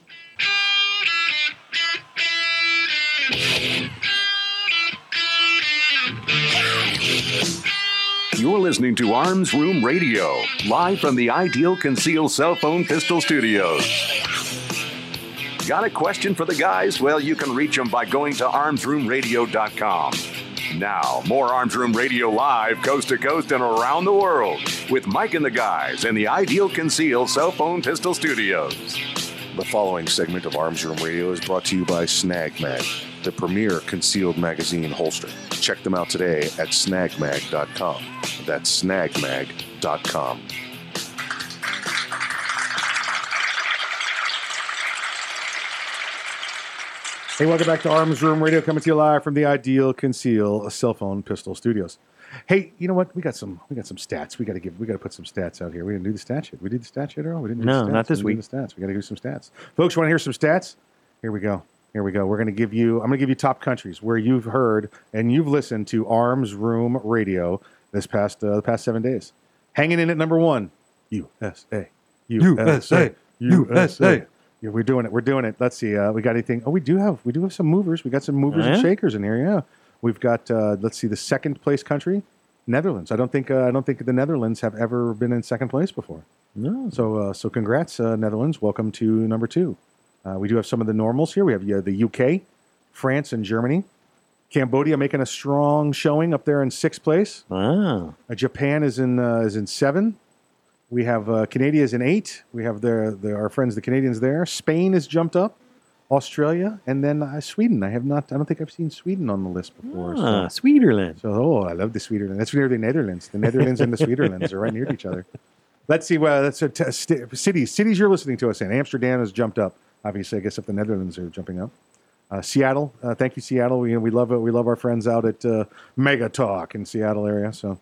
You're listening to Arms Room Radio, live from the Ideal Conceal Cell Phone Pistol Studios. Got a question for the guys? Well, you can reach them by going to armsroomradio.com. Now, more Arms Room Radio live, coast to coast and around the world, with Mike and the guys in the Ideal Conceal Cell Phone Pistol Studios. The following segment of Arms Room Radio is brought to you by Snag Mag, the premier concealed magazine holster. Check them out today at snagmag.com. That's snagmag.com. Hey, welcome back to Arms Room Radio, coming to you live from the Ideal Conceal Cell Phone Pistol Studios. Hey, you know what? We got some. We got some stats. We got to give. We got to put some stats out here. We didn't do the statute. yet. We did the statute, yet, Earl. We didn't. Do no, the stats. not this we week. The stats. We got to do some stats, folks. Want to hear some stats? Here we go. Here we go. We're going to give you. I'm going to give you top countries where you've heard and you've listened to Arms Room Radio this past uh, the past seven days. Hanging in at number one, USA, USA, USA. Yeah, we're doing it. We're doing it. Let's see. Uh, we got anything? Oh, we do have. We do have some movers. We got some movers and shakers in here. Yeah, we've got. Uh, let's see. The second place country, Netherlands. I don't think. Uh, I don't think the Netherlands have ever been in second place before. No. So, uh, so congrats, uh, Netherlands. Welcome to number two. Uh, we do have some of the normals here. We have uh, the UK, France, and Germany. Cambodia making a strong showing up there in sixth place. Wow. Uh, Japan is in uh, is in seven. We have uh, Canada is in eight. We have the, the our friends the Canadians there. Spain has jumped up. Australia and then uh, Sweden. I have not. I don't think I've seen Sweden on the list before. Ah, Swedenland. So, oh, I love the Sweden. That's near the Netherlands. The Netherlands and the Swederlands are right near each other. Let's see. Well, that's a t- cities. Cities you're listening to us in. Amsterdam has jumped up. Obviously, I guess if the Netherlands are jumping up. Uh, Seattle. Uh, thank you, Seattle. We, we love it. We love our friends out at uh, Mega Talk in Seattle area. So,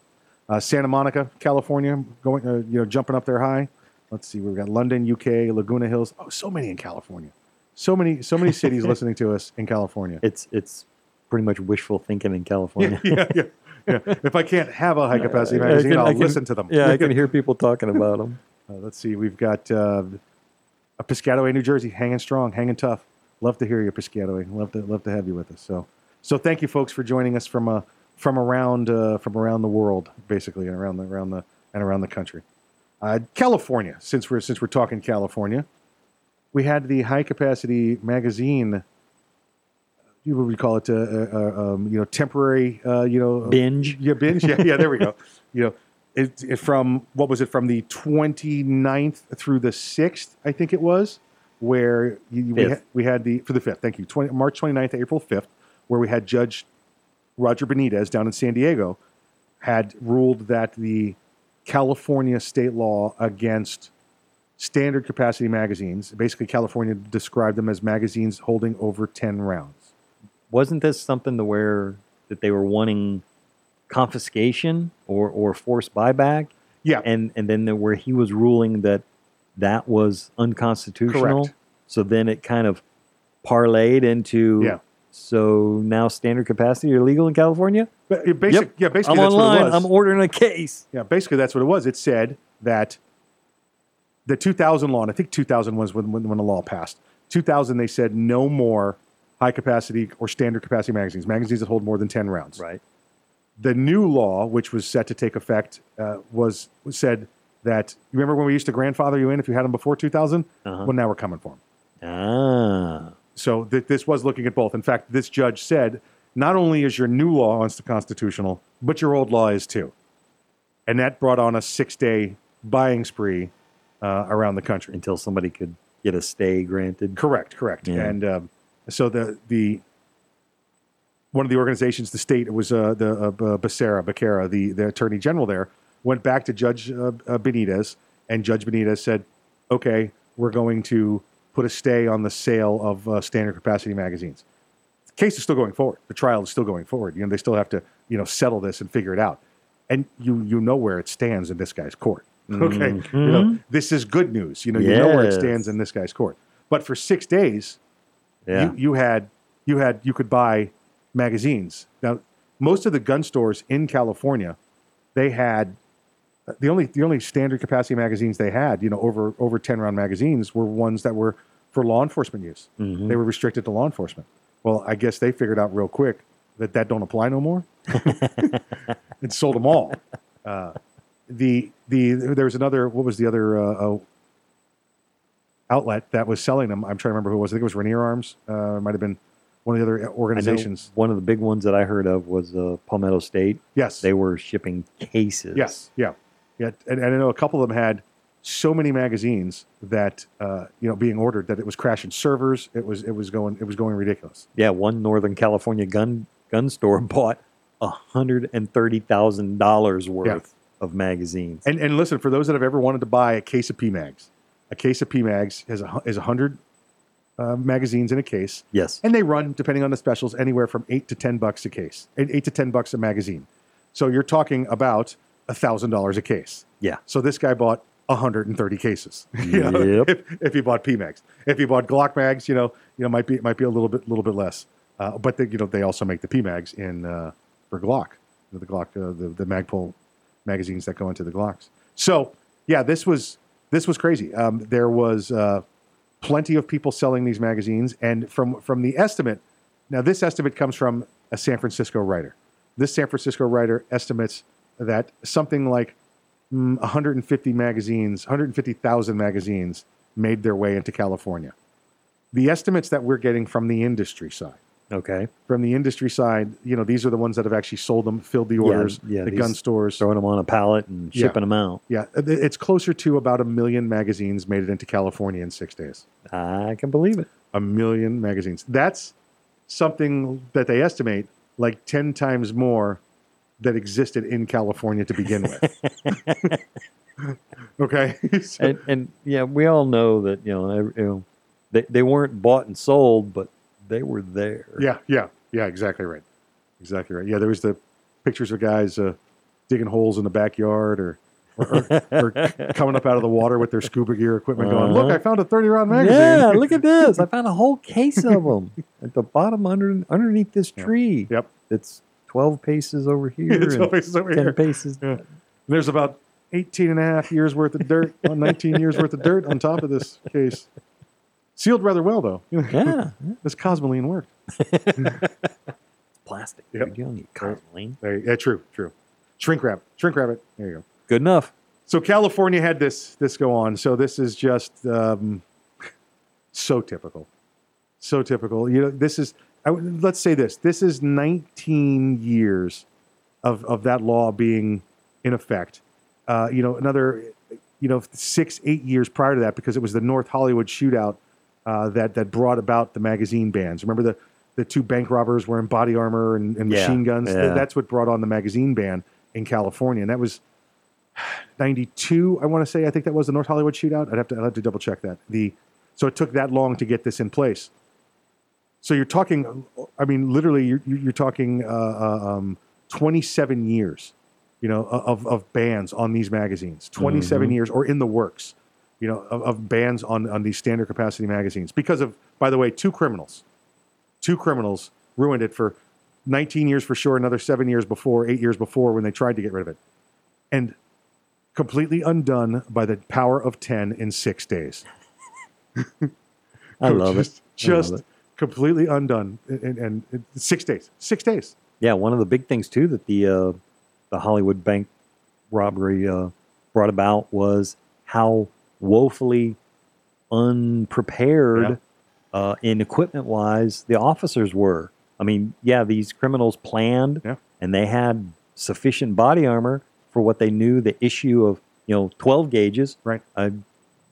uh, Santa Monica, California, going uh, you know jumping up there high. Let's see. We've got London, UK, Laguna Hills. Oh, so many in California. So many, so many cities listening to us in California. It's it's pretty much wishful thinking in California. yeah, yeah, yeah. If I can't have a high capacity I magazine, I can- listen to them. Yeah, I can hear people talking about them. Uh, let's see. We've got uh, a Piscataway, New Jersey, hanging strong, hanging tough. Love to hear you, Piscataway. Love to love to have you with us. So, so thank you, folks, for joining us from uh, from around uh, from around the world, basically, and around the around the and around the country. Uh, California, since we're since we're talking California, we had the high capacity magazine. You what would call it? Uh, uh, uh, um, you know, temporary. Uh, you know, Binge. Yeah, binge. Yeah, yeah. There we go. You know, it, it from what was it from the 29th through the sixth? I think it was where you, we, had, we had the for the fifth. Thank you. 20, March 29th, to April 5th, where we had Judge Roger Benitez down in San Diego had ruled that the California state law against standard capacity magazines, basically California described them as magazines holding over 10 rounds. Wasn't this something to where that they were wanting confiscation or or forced buyback? Yeah, and and then there, where he was ruling that that was unconstitutional. Correct. So then it kind of parlayed into Yeah. So now standard capacity are legal in California. But basic, Yep. yeah, basically I'm that's online. what it was. I'm ordering a case. Yeah, basically that's what it was. It said that the 2000 law, and I think 2000 was when, when, when the law passed. 2000, they said no more high capacity or standard capacity magazines, magazines that hold more than 10 rounds. Right. The new law, which was set to take effect, uh, was said that you remember when we used to grandfather you in if you had them before 2000? Uh-huh. Well, now we're coming for them. Ah. So th- this was looking at both. In fact, this judge said not only is your new law unconstitutional, but your old law is too. And that brought on a six day buying spree uh, around the country. Until somebody could get a stay granted. Correct, correct. Yeah. And um, so the the one of the organizations, the state, it was uh, the uh, Becerra, Becerra, the the attorney general there, went back to Judge uh, uh, Benitez, and Judge Benitez said, "Okay, we're going to put a stay on the sale of uh, standard capacity magazines." The case is still going forward. The trial is still going forward. You know, they still have to you know settle this and figure it out. And you you know where it stands in this guy's court. Okay, you know Mhm. this is good news. You know you know where it stands in this guy's court. But for six days, Yeah. you, you had you had you could buy magazines. Now, most of the gun stores in California, they had the only the only standard capacity magazines they had, you know, over over ten round magazines were ones that were for law enforcement use. Mhm. They were restricted to law enforcement. Well, I guess they figured out real quick that that don't apply no more, and sold them all. Uh, the the there was another what was the other uh, uh, outlet that was selling them? I'm trying to remember who it was. I think it was Rainier Arms. Uh, it might have been one of the other organizations. one of the big ones that I heard of was uh, Palmetto State. Yes. They were shipping cases. Yes, yeah, yeah. And, and I know a couple of them had so many magazines that uh, you know being ordered that it was crashing servers. It was it was going it was going ridiculous. Yeah, one Northern California gun gun store bought hundred and thirty thousand dollars worth of magazines. And and listen, for those that have ever wanted to buy a case of PMags, a case of PMags has a is a hundred uh, magazines in a case. Yes. And they run, depending on the specials, anywhere from eight to ten bucks a case, eight to ten bucks a magazine. So you're talking about a thousand dollars a case. Yeah. So this guy bought 130 cases. you know, Yep. if, if he bought PMags, if he bought Glock mags, you know, you know, might be might be a little bit little bit less. Uh, but they, you know, they also make the PMags in uh, for Glock, the Glock, uh, the the Magpul magazines that go into the Glocks. So yeah, this was this was crazy. Um, there was uh, plenty of people selling these magazines, and from from the estimate, now this estimate comes from a San Francisco writer. This San Francisco writer estimates that something like mm, 150 magazines, 150,000 magazines made their way into California. The estimates that we're getting from the industry side. Okay. From the industry side, you know, these are the ones that have actually sold them, filled the orders, yeah, the gun stores. Throwing them on a pallet and Yeah. shipping them out. Yeah, it's closer to about a million magazines made it into California in six days. I can believe it. A million magazines. That's something that they estimate like 10 times more that existed in California to begin with. okay. So- and, and yeah, we all know that you know, you know, they they weren't bought and sold, but they were there. yeah, yeah, yeah, exactly right. Exactly right. Yeah, there was the pictures of guys uh, digging holes in the backyard or, or, or, coming up out of the water with their scuba gear equipment going, look, Uh-huh. I found a 30 round magazine. Yeah, look at this! I found a whole case of them at the bottom under underneath this tree. Yep, it's twelve paces over here. It's and paces over ten here. paces. Yeah. There's about 18 and a half years worth of dirt, uh, 19 years worth of dirt on top of this case. Sealed rather well, though. Yeah. this Cosmoline worked. Plastic. Yep. dude. You don't need Cosmoline. There, yeah, true, true. Shrink wrap, shrink wrap it. There you go. Good enough. So California had this this go on. So this is just um, so typical, so typical. You know, this is. I, would- let's say this. This is 19 years of of that law being in effect. Uh, you know, another, you know, six eight years prior to that, because it was the North Hollywood shootout uh, that that brought about the magazine bans. Remember the the two bank robbers wearing body armor and, and Yeah, machine guns. yeah. That's what brought on the magazine ban in California, and that was 92 i want to say i think that was the north hollywood shootout i'd have to, I'd have to double check that the so it took that long to get this in place so you're talking i mean literally you're, you're talking uh, uh, um, 27 years you know of, of bans on these magazines 27 Mhm. years or in the works you know of, of bans on, on these standard capacity magazines because of by the way two criminals two criminals ruined it for 19 years for sure another seven years before eight years before when they tried to get rid of it and completely undone by the power of 10 in six days. I love just, it. I love Just it. completely undone. And, and, and six days. Six days. Yeah, one of the big things too that the uh, the Hollywood bank robbery uh, brought about was how woefully unprepared uh, in equipment wise the officers were. I mean, yeah, these criminals planned and they had sufficient body armor for what they knew the issue of you know 12 gauges. Right. I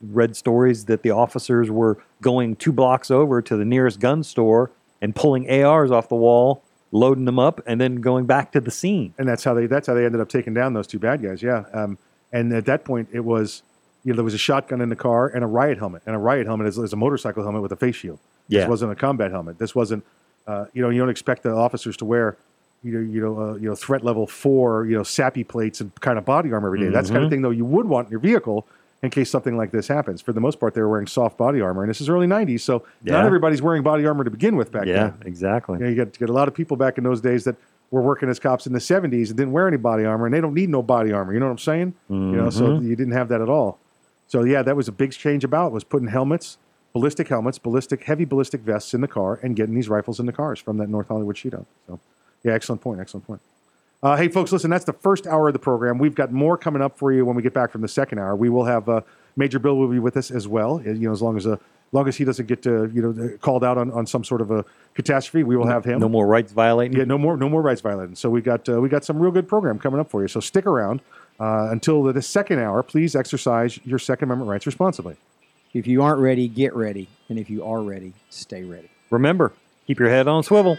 read stories that the officers were going two blocks over to the nearest gun store and pulling ARs off the wall, loading them up, and then going back to the scene. And that's how they that's how they ended up taking down those two bad guys. Yeah. Um, and at that point, it was you know there was a shotgun in the car and a riot helmet, and a riot helmet is, is a motorcycle helmet with a face shield. Yeah. This wasn't a combat helmet. This wasn't uh, you know you don't expect the officers to wear you know you know uh, you know threat level four you know SAPI plates and kind of body armor every day. That's the kind of Mhm. thing though you would want in your vehicle in case something like this happens. For the most part, they were wearing soft body armor, and this is early '90s, so not everybody's wearing body armor to begin with back yeah, then. Yeah, exactly. You, know, you get, get a lot of people back in those days that were working as cops in the 70s and didn't wear any body armor, and they don't need no body armor. You know what I'm saying? You know, so Mhm. you didn't have that at all. So yeah, that was a big change about was putting helmets, ballistic helmets, ballistic heavy ballistic vests in the car, and getting these rifles in the cars from that North Hollywood shootout. So yeah, excellent point. Excellent point. Uh, hey, folks, listen, that's the first hour of the program. We've got more coming up for you when we get back from the second hour. We will have uh, Major Bill will be with us as well. uh, You know, as long as uh, long as he doesn't get to, you know called out on, on some sort of a catastrophe, we will have him. No more rights violating. Yeah, no more no more rights violating. So we got uh, we got some real good program coming up for you. So stick around uh, until the, the second hour. Please exercise your Second Amendment rights responsibly. If you aren't ready, get ready. And if you are ready, stay ready. Remember, keep your head on a swivel.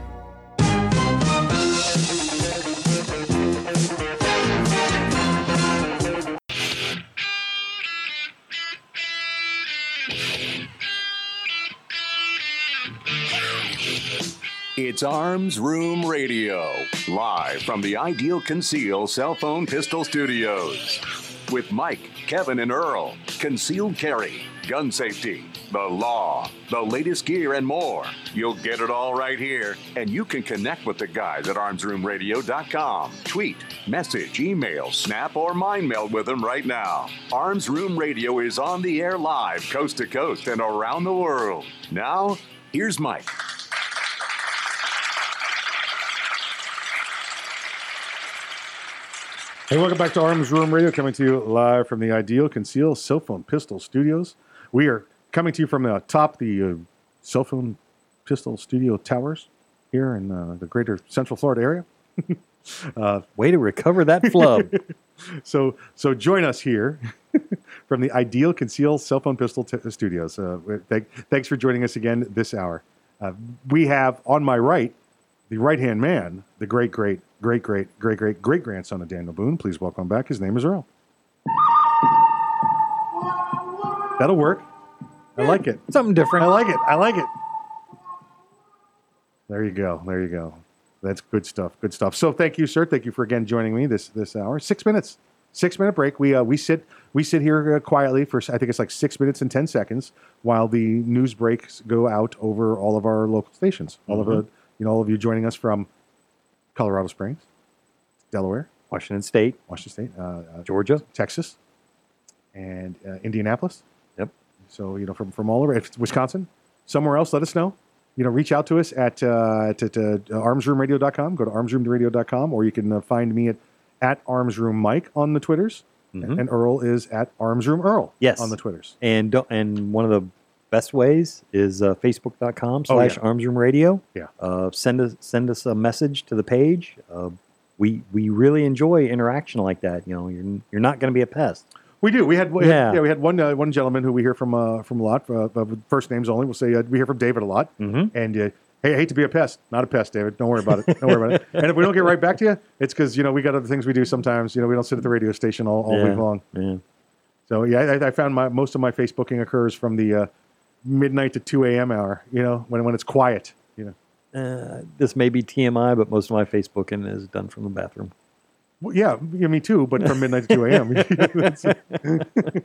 It's Arms Room Radio, live from the Ideal Conceal Cell Phone Pistol Studios. With Mike, Kevin, and Earl, concealed carry, gun safety, the law, the latest gear, and more. You'll get it all right here, and you can connect with the guys at armsroomradio.com. Tweet, message, email, snap, or mind meld with them right now. Arms Room Radio is on the air live, coast to coast, and around the world. Now, here's Mike. Hey, welcome back to Arms Room Radio, coming to you live from the Ideal Conceal Cell Phone Pistol Studios. We are coming to you from the top the uh, cell phone pistol studio towers here in uh, the greater Central Florida area. uh, Way to recover that flub. so, so join us here from the Ideal Conceal Cell Phone Pistol t- Studios. Uh, thank, thanks for joining us again this hour. Uh, we have on my right the right hand man, the great, great, great, great, great, great, great grandson of Daniel Boone. Please welcome back. His name is Earl. That'll work. I like it. Something different. I like it. I like it. There you go. There you go. That's good stuff. Good stuff. So thank you, sir. Thank you for again joining me this this hour. Six minutes. Six minute break. We uh, we sit we sit here uh, quietly for I think it's like six minutes and ten seconds while the news breaks go out over all of our local stations. All of Mhm. the you know all of you joining us from Colorado Springs, Delaware, Washington State, Washington State, uh, uh, Georgia, Texas, and uh, Indianapolis. Yep. So you know from from all over, if it's Wisconsin, somewhere else, let us know. You know, reach out to us at uh, at, at uh, armsroomradio.com. Go to armsroomradio.com, or you can uh, find me at at armsroommike on the Twitters, Mhm. and Earl is at armsroomearl Yes. on the Twitters. And don't, and one of the best ways is uh, facebook.com Oh, slash yeah. arms. Yeah. Uh, send us send us a message to the page. Uh, we we really enjoy interaction like that. You know, you're you're not going to be a pest. We do. We had we had- Yeah. yeah. we had one uh, one gentleman who we hear from uh, from a lot. Uh, first names only. We'll say uh, we hear from David a lot. Mm-hmm. And uh, hey, I hate to be a pest. Not a pest, David. Don't worry about it. Don't worry about it. And if we don't get right back to you, it's because you know we got other things we do sometimes. You know we don't sit at the radio station all, all Yeah. week long. Yeah. So yeah, I, I found my most of my Facebooking occurs from the uh, midnight to two a.m. hour. You know when when it's quiet. You know. Uh, this may be TMI, but most of my Facebooking is done from the bathroom. Well, yeah, yeah, me too. But from midnight to two a.m. That's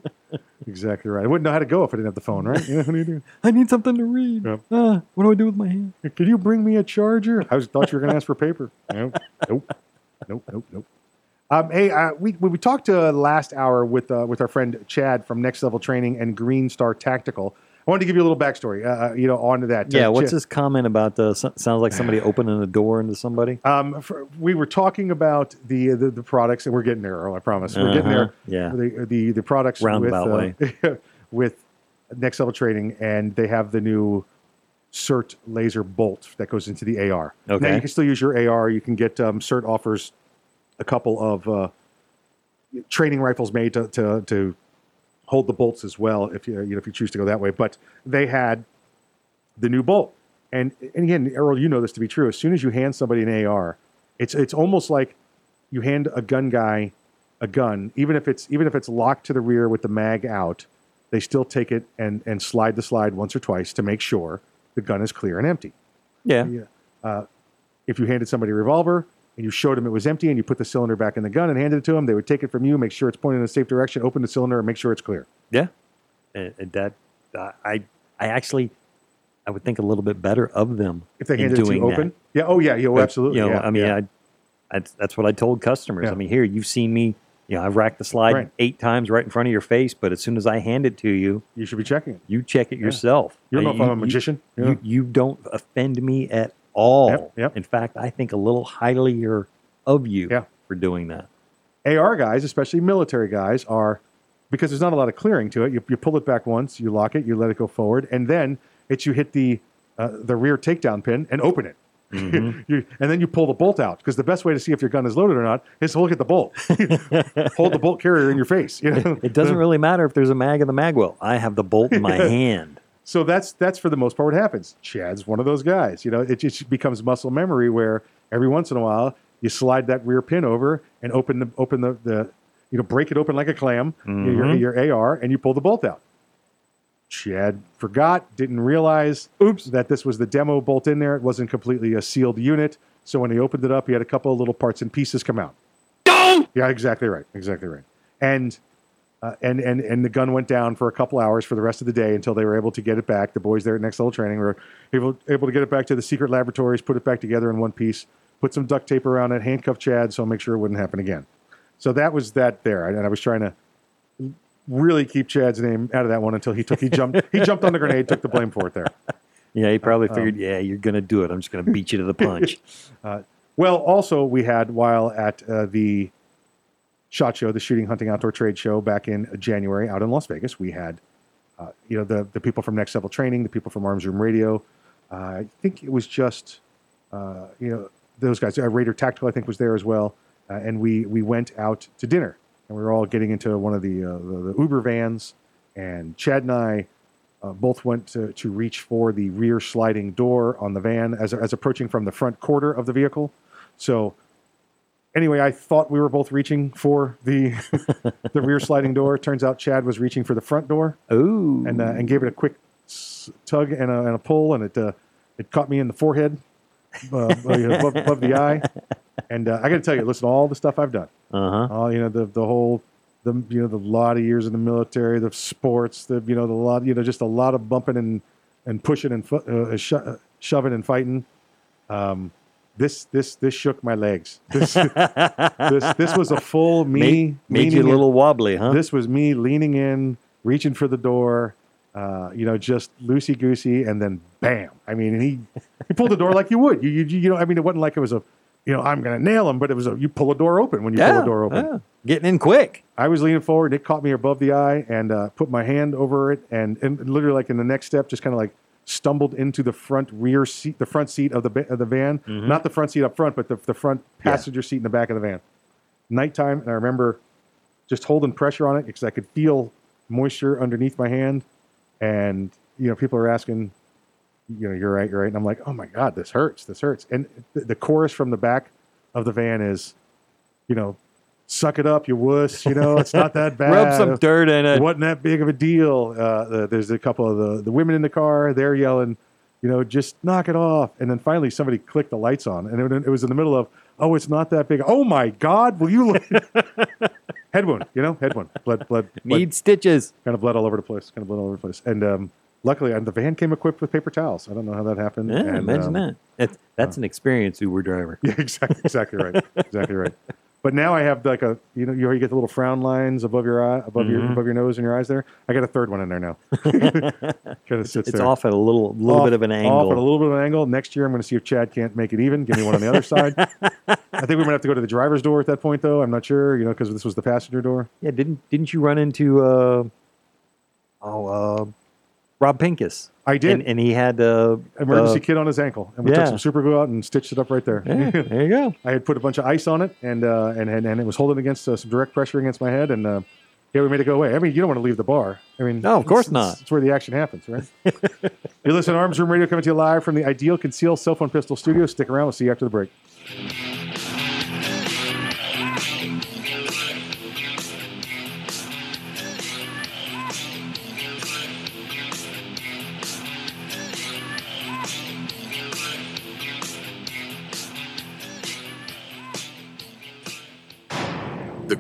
exactly right. I wouldn't know how to go if I didn't have the phone, right? You know, what do you do? I need something to read. Ah, what do I do with my hand? Can you bring me a charger? I was, thought you were going to ask for paper. Nope, nope, nope, nope, nope. Um, hey, uh, we we we talked uh, last hour with uh, with our friend Chad from Next Level Training and Green Star Tactical. I wanted to give you a little backstory, uh, uh, you know, on to that. Yeah, Uh, what's this comment about? Uh, so- sounds like somebody opening a door into somebody. Um, for, we were talking about the, the the products, and we're getting there. I promise. We're getting there. Uh-huh, yeah. The the, the products Roundabout with, uh, with Next Level Training, and they have the new SIRT laser bolt that goes into the AR. Now, Okay. you can still use your AR. You can get um, SIRT offers a couple of uh, training rifles made to, to to hold the bolts as well if you you know if you choose to go that way. But they had the new bolt, and and again, Earl, you know this to be true. As soon as you hand somebody an AR, it's it's almost like you hand a gun guy a gun, even if it's even if it's locked to the rear with the mag out, they still take it and and slide the slide once or twice to make sure the gun is clear and empty. Yeah. Uh, if you handed somebody a revolver and you showed them it was empty and you put the cylinder back in the gun and handed it to them, they would take it from you, make sure it's pointing in a safe direction, open the cylinder, and make sure it's clear. Yeah, and, and that uh, I I actually I would think a little bit better of them If they handed it to you that. open, yeah, oh yeah, yeah, oh, But, absolutely. You know, yeah, I mean, yeah. I that's, that's what I told customers. Yeah. I mean, here you've seen me. You know, I've racked the slide Right. eight times right in front of your face, but as soon as I hand it to you, you should be checking it. You check it yourself. You don't know if I'm a magician. You, you don't offend me at all. Yep, yep. In fact, I think a little highlier of you for doing that. AR guys, especially military guys, are because there's not a lot of clearing to it. You, you pull it back once, you lock it, you let it go forward, and then it's you hit the uh, the rear takedown pin and open it. Mhm. you, and then you pull the bolt out because the best way to see if your gun is loaded or not is to look at the bolt. Hold the bolt carrier in your face. You know? It doesn't really matter if there's a mag in the mag well. I have the bolt in my hand. So that's that's for the most part what happens. Chad's one of those guys. You know, it just becomes muscle memory where every once in a while you slide that rear pin over and open the open the, the you know break it open like a clam Mhm. your, your AR and you pull the bolt out. Chad forgot, didn't realize, oops, that this was the demo bolt in there. It wasn't completely a sealed unit. So when he opened it up, he had a couple of little parts and pieces come out. Yeah, exactly right. Exactly right. And uh, and and and the gun went down for a couple hours for the rest of the day until they were able to get it back. The boys there at Next Level Training were able able to get it back to the secret laboratories, put it back together in one piece, put some duct tape around it, handcuff Chad, so I'll make sure it wouldn't happen again. So that was that there, and I was trying to really keep Chad's name out of that one until he took he jumped he jumped on the grenade, took the blame for it there. Yeah, he probably Um, figured, yeah, you're going to do it. I'm just going to beat you to the punch. Uh, well, also we had while at uh, the shot show, the shooting hunting outdoor trade show back in January out in Las Vegas, we had uh, you know the the people from Next Level Training, the people from Arms Room Radio. Uh, I think it was just uh, you know those guys. Uh, Raider Tactical, I think, was there as well, uh, and we we went out to dinner, and we were all getting into one of the uh, the, the Uber vans, and Chad and I. Both went to, to reach for the rear sliding door on the van as, as approaching from the front quarter of the vehicle. So, anyway, I thought we were both reaching for the the rear sliding door. Turns out Chad was reaching for the front door. Ooh. And uh, and gave it a quick tug and a, and a pull, and it uh, it caught me in the forehead, uh, above, above the eye. And uh, I got to tell you, listen, to all the stuff I've done, Uh huh. all you know, the the whole, the you know, the lot of years in the military, the sports, the you know, the lot, you know, just a lot of bumping and and pushing and fo- uh, sho- uh, shoving and fighting. Um, this this this shook my legs. This this, this was a full me Made- made you a in. little wobbly, huh? This was me leaning in, reaching for the door. Uh, you know, just loosey goosey, and then bam! I mean, he he pulled the door like you would. You, you you know, I mean, it wasn't like it was a, you know, I'm going to nail him, but it was a you pull a door open when you pull Yeah, a door open. yeah. Getting in quick. I was leaning forward. It caught me above the eye and uh, put my hand over it, and, and literally like in the next step, just kind of like stumbled into the front rear seat, the front seat of the of the van, Mhm. not the front seat up front, but the the front passenger seat in the back of the van. Nighttime, and I remember just holding pressure on it because I could feel moisture underneath my hand, and you know people are asking, you know, you're right, you're right, and I'm like, oh my god, this hurts, this hurts, and the, the chorus from the back of the van is, you know, suck it up, you wuss, you know, it's not that bad. Rub some dirt in it. wasn't that big of a deal. Uh, there's a couple of the, the women in the car, they're yelling, you know, just knock it off. And then finally somebody clicked the lights on, and it, it was in the middle of, oh, it's not that big. Oh my God, will you look? head wound, you know, head wound, blood, blood, blood, Need stitches. kind of blood all over the place, kind of blood all over the place. And um, luckily, and the van came equipped with paper towels. I don't know how that happened. Yeah, and, imagine um, that. That's, that's an experienced Uber driver. yeah, exactly, exactly right, exactly right. But now I have like a, you know, you already get the little frown lines above your eye, above your Mhm. above your nose and your eyes there. I got a third one in there now. kind of sits It's there. off at a little little Off- bit of an Off angle. at a little bit of an angle. Next year, I'm going to see if Chad can't make it even. Give me one on the other side. I think we might have to go to the driver's door at that point, though. I'm not sure, you know, because this was the passenger door. Yeah, didn't didn't you run into uh oh uh Rob Pincus. I did. and, and he had uh, emergency uh, kit on his ankle, and we yeah. took some super glue out and stitched it up right there. Yeah, there you go. I had put a bunch of ice on it, and uh, and, and and it was holding against uh, some direct pressure against my head, and uh, yeah, we made it go away. I mean, you don't want to leave the bar. I mean, No, of course it's- not. It's, where the action happens, right? you listen to Arms Room Radio coming to you live from the Ideal Conceal Cell Phone Pistol Studio. Stick around. We'll see you after the break.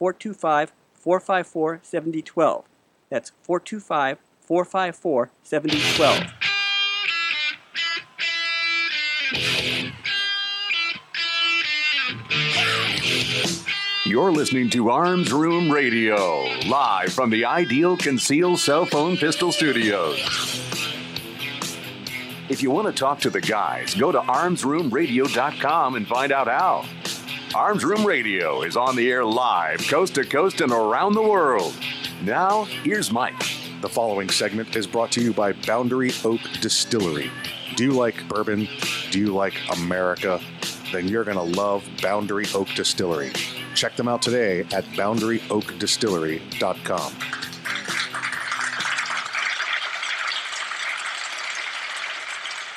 425 454 7012. That's 425 454 7012. You're listening to Arms Room Radio, live from the Ideal Conceal Cell Phone Pistol Studios. If you want to talk to the guys, go to armsroomradio.com and find out how. Arms Room Radio is on the air live, coast to coast, and around the world. Now, here's Mike. The following segment is brought to you by Boundary Oak Distillery. Do you like bourbon? Do you like America? Then you're going to love Boundary Oak Distillery. Check them out today at boundaryoakdistillery.com.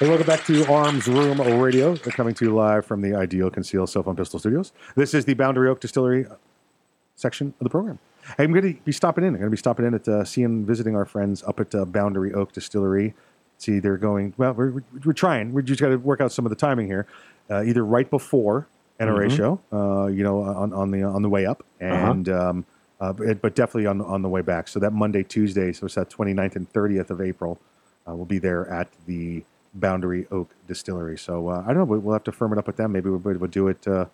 Hey, welcome back to Arms Room Radio. We're coming to you live from the Ideal Conceal Cell Phone Pistol Studios. This is the Boundary Oak Distillery section of the program. I'm going to be stopping in. I'm going to be stopping in at uh, seeing, visiting our friends up at uh, Boundary Oak Distillery. See, they're going. Well, we're, we're, we're trying. We just got to work out some of the timing here. Uh, either right before NRA Mhm. show, uh, you know, on, on the on the way up, Uh-huh. and um, uh, but, but definitely on on the way back. So that Monday, Tuesday, so it's that 29th and 30th of April. Uh, we'll be there at the Boundary Oak Distillery. So uh, I don't know. we- We'll have to firm it up with them. Maybe we'll, we'll do it. Uh,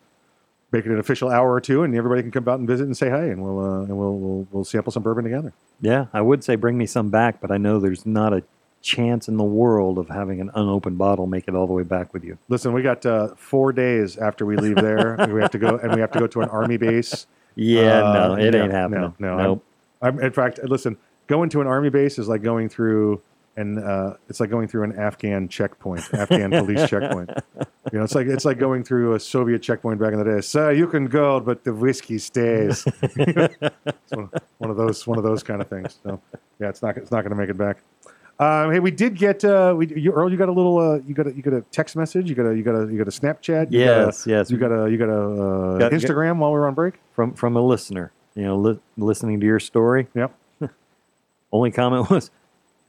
make it an official hour or two, and everybody can come out and visit and say hi, and we'll uh, and we'll, we'll we'll sample some bourbon together. Yeah, I would say bring me some back, but I know there's not a chance in the world of having an unopened bottle make it all the way back with you. Listen, we got uh, four days after we leave there. we have to go, and we have to go to an army base. Yeah, Uh, no, it no, ain't happening. No, no. Nope. I'm, I'm, in fact, listen, going to an army base is like going through, and uh, it's like going through an Afghan checkpoint, Afghan police checkpoint. You know, it's like it's like going through a Soviet checkpoint back in the day. Sir, you can go, but the whiskey stays. it's one, one of those one of those kind of things. So yeah, it's not it's not going to make it back. Um, hey, we did get uh, we, you, Earl. You got a little. Uh, you got a you got a text message. You got a you got a you got a Snapchat. You Yes, got a, yes. You got a you got a uh, Got- Instagram while we were on break. From from a listener, you know, li- listening to your story. Yep. Only comment was,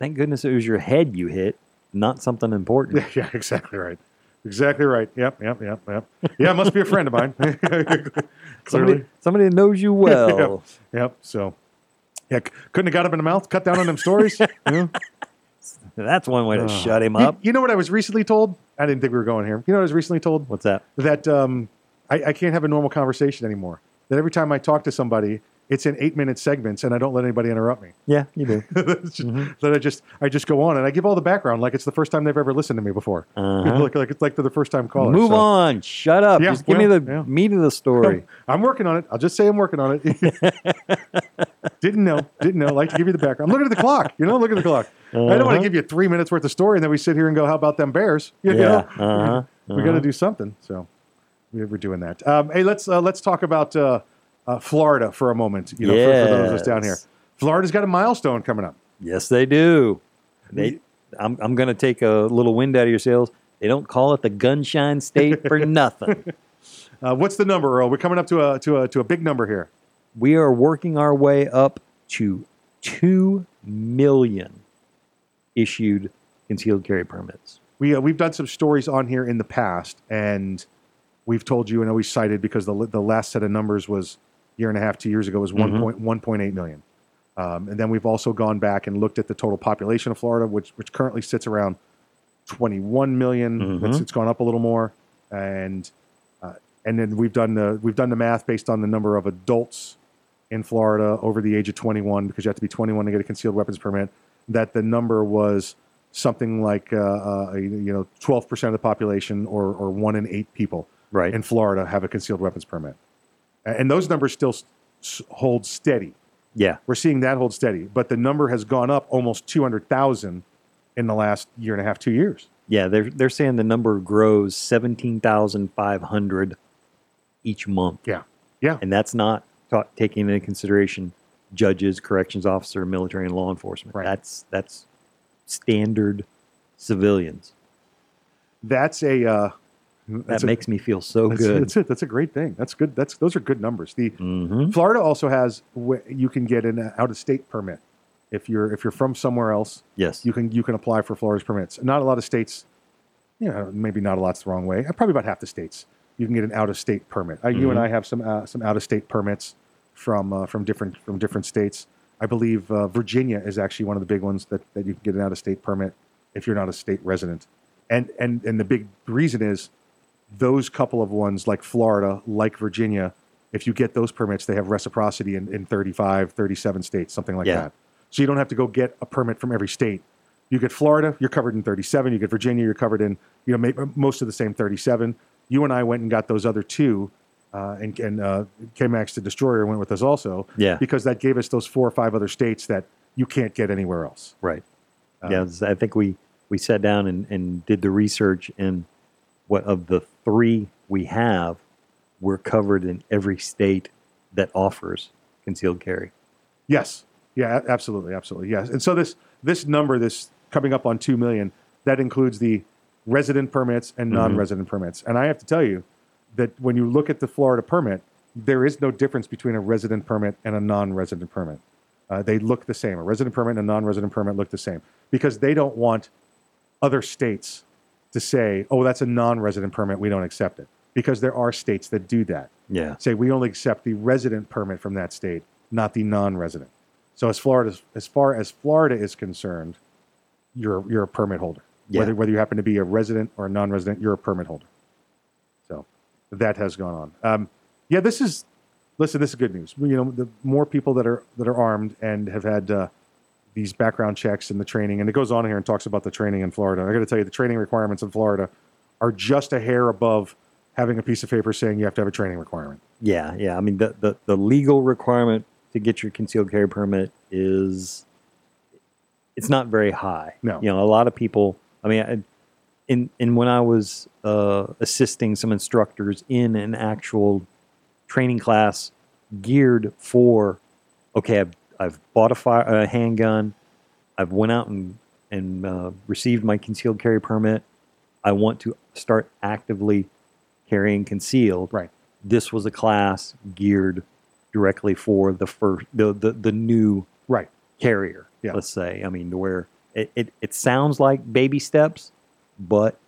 "Thank goodness it was your head you hit, not something important." Yeah, exactly right. Exactly right. Yep, yep, yep, yep. Yeah, must be a friend of mine. Somebody, Clearly. somebody that knows you well. yep, yep. So, yeah, c- couldn't have got him in the mouth, cut down on them stories. Yeah. That's one way to Uh, shut him you- up. You, know what I was recently told? I didn't think we were going here. You know what I was recently told? What's that? That um, I, I can't have a normal conversation anymore. That every time I talk to somebody, it's in eight minute segments, and I don't let anybody interrupt me. Yeah, you do. Just- That I just I just go on and I give all the background like it's the first time they've ever listened to me before. Uh-huh. Like, like it's like they're the first time caller. Move so. on. Shut up. Yeah, Just give me the yeah. meat of the story. I'm working on it. I'll just say I'm working on it. didn't know. Didn't know. Like to give you the background. I'm looking at the clock. You know, look at the clock. I don't want Uh-huh. to give you three minutes worth of story and then we sit here and go, "How about them Bears?" You Yeah, know, uh-huh, we got uh-huh. to do something. So we- we're doing that. Um, hey, let's uh, let's talk about uh, uh, Florida for a moment. You know, for, for those of us down here. Florida's got a milestone coming up. Yes, they do. They, I'm, I'm going to take a little wind out of your sails. They don't call it the Gunshine State for nothing. Uh, what's the number, Earl? We're coming up to a to a to a big number here. We are working our way up to two million issued concealed carry permits. We uh, we've done some stories on here in the past, and we've told you and always cited because the the last set of numbers was year and a half, two years ago was Mhm. one point one point eight million, um, and then we've also gone back and looked at the total population of Florida, which which currently sits around twenty one million. It's, Mhm. it's gone up a little more, and uh, and then we've done the we've done the math based on the number of adults in Florida over the age of 21 because you have to be 21 to get a concealed weapons permit. That the number was something like uh, uh, you know 12 percent of the population, or or one in eight people right. in Florida have a concealed weapons permit, and those numbers still hold steady. Yeah. We're seeing that hold steady, but the number has gone up almost 200,000 in the last year and a half, two years. Yeah, they're they're saying the number grows seventeen thousand five hundred each month. Yeah, yeah, and that's not ta- taking into consideration judges, corrections officer, military, and law enforcement. That's that's standard civilians. That's a uh, That that's a- makes me feel so that's, good. That's it. That's a great thing. That's good. That's those are good numbers. The Mm-hmm. Florida also has you can get an out of state permit if you're if you're from somewhere else. Yes, you can you can apply for Florida's permits. Not a lot of states, you know, maybe not a lot's the wrong way. Uh, Probably about half the states you can get an out of state permit. Uh, You and Mhm. I have some uh, some out of state permits from uh, from different from different states. I believe uh, Virginia is actually one of the big ones that, that you can get an out of state permit if you're not a state resident. And and and the big reason is those couple of ones like Florida, like Virginia, if you get those permits, they have reciprocity in, in 35, 37 states, something like Yeah. that. So you don't have to go get a permit from every state. You get Florida, you're covered in 37. You get Virginia, you're covered in you know most of the same 37. You and I went and got those other two, uh, and, and uh, K-Max the Destroyer went with us also. Yeah. because that gave us those four or five other states that you can't get anywhere else. Right. Um, yeah, I think we we sat down and, and did the research, and what of the three we have, we're covered in every state that offers concealed carry. Yes. Yeah, absolutely, absolutely. Yes. And so this this number, this coming up on two million, that includes the resident permits and Mhm. non-resident permits. And I have to tell you that when you look at the Florida permit, there is no difference between a resident permit and a non-resident permit. Uh, they look the same. A resident permit and a non-resident permit look the same because they don't want other states to say, "Oh, that's a non-resident permit. We don't accept it." Because there are states that do that. Yeah. Say we only accept the resident permit from that state, not the non-resident. So as Florida, as far as Florida is concerned, you're you're a permit holder. Yeah. Whether whether you happen to be a resident or a non-resident, you're a permit holder. So that has gone on. Um, yeah, this is listen. This is good news. You know, the more people that are that are armed and have had uh, these background checks and the training, and it goes on here and talks about the training in Florida. I got to tell you, the training requirements in Florida are just a hair above having a piece of paper saying you have to have a training requirement. Yeah, yeah. I mean, the, the, the legal requirement to get your concealed carry permit is it's not very high. No. You know, a lot of people. I mean, I, in in when I was uh, assisting some instructors in an actual training class geared for, okay, I've, I've bought a, fire, a handgun, I've went out and and uh, received my concealed carry permit. I want to start actively carrying concealed. Right. This was a class geared directly for the first the the, the new right carrier. Yeah. Let's say. I mean, to where it, it, it sounds like baby steps, but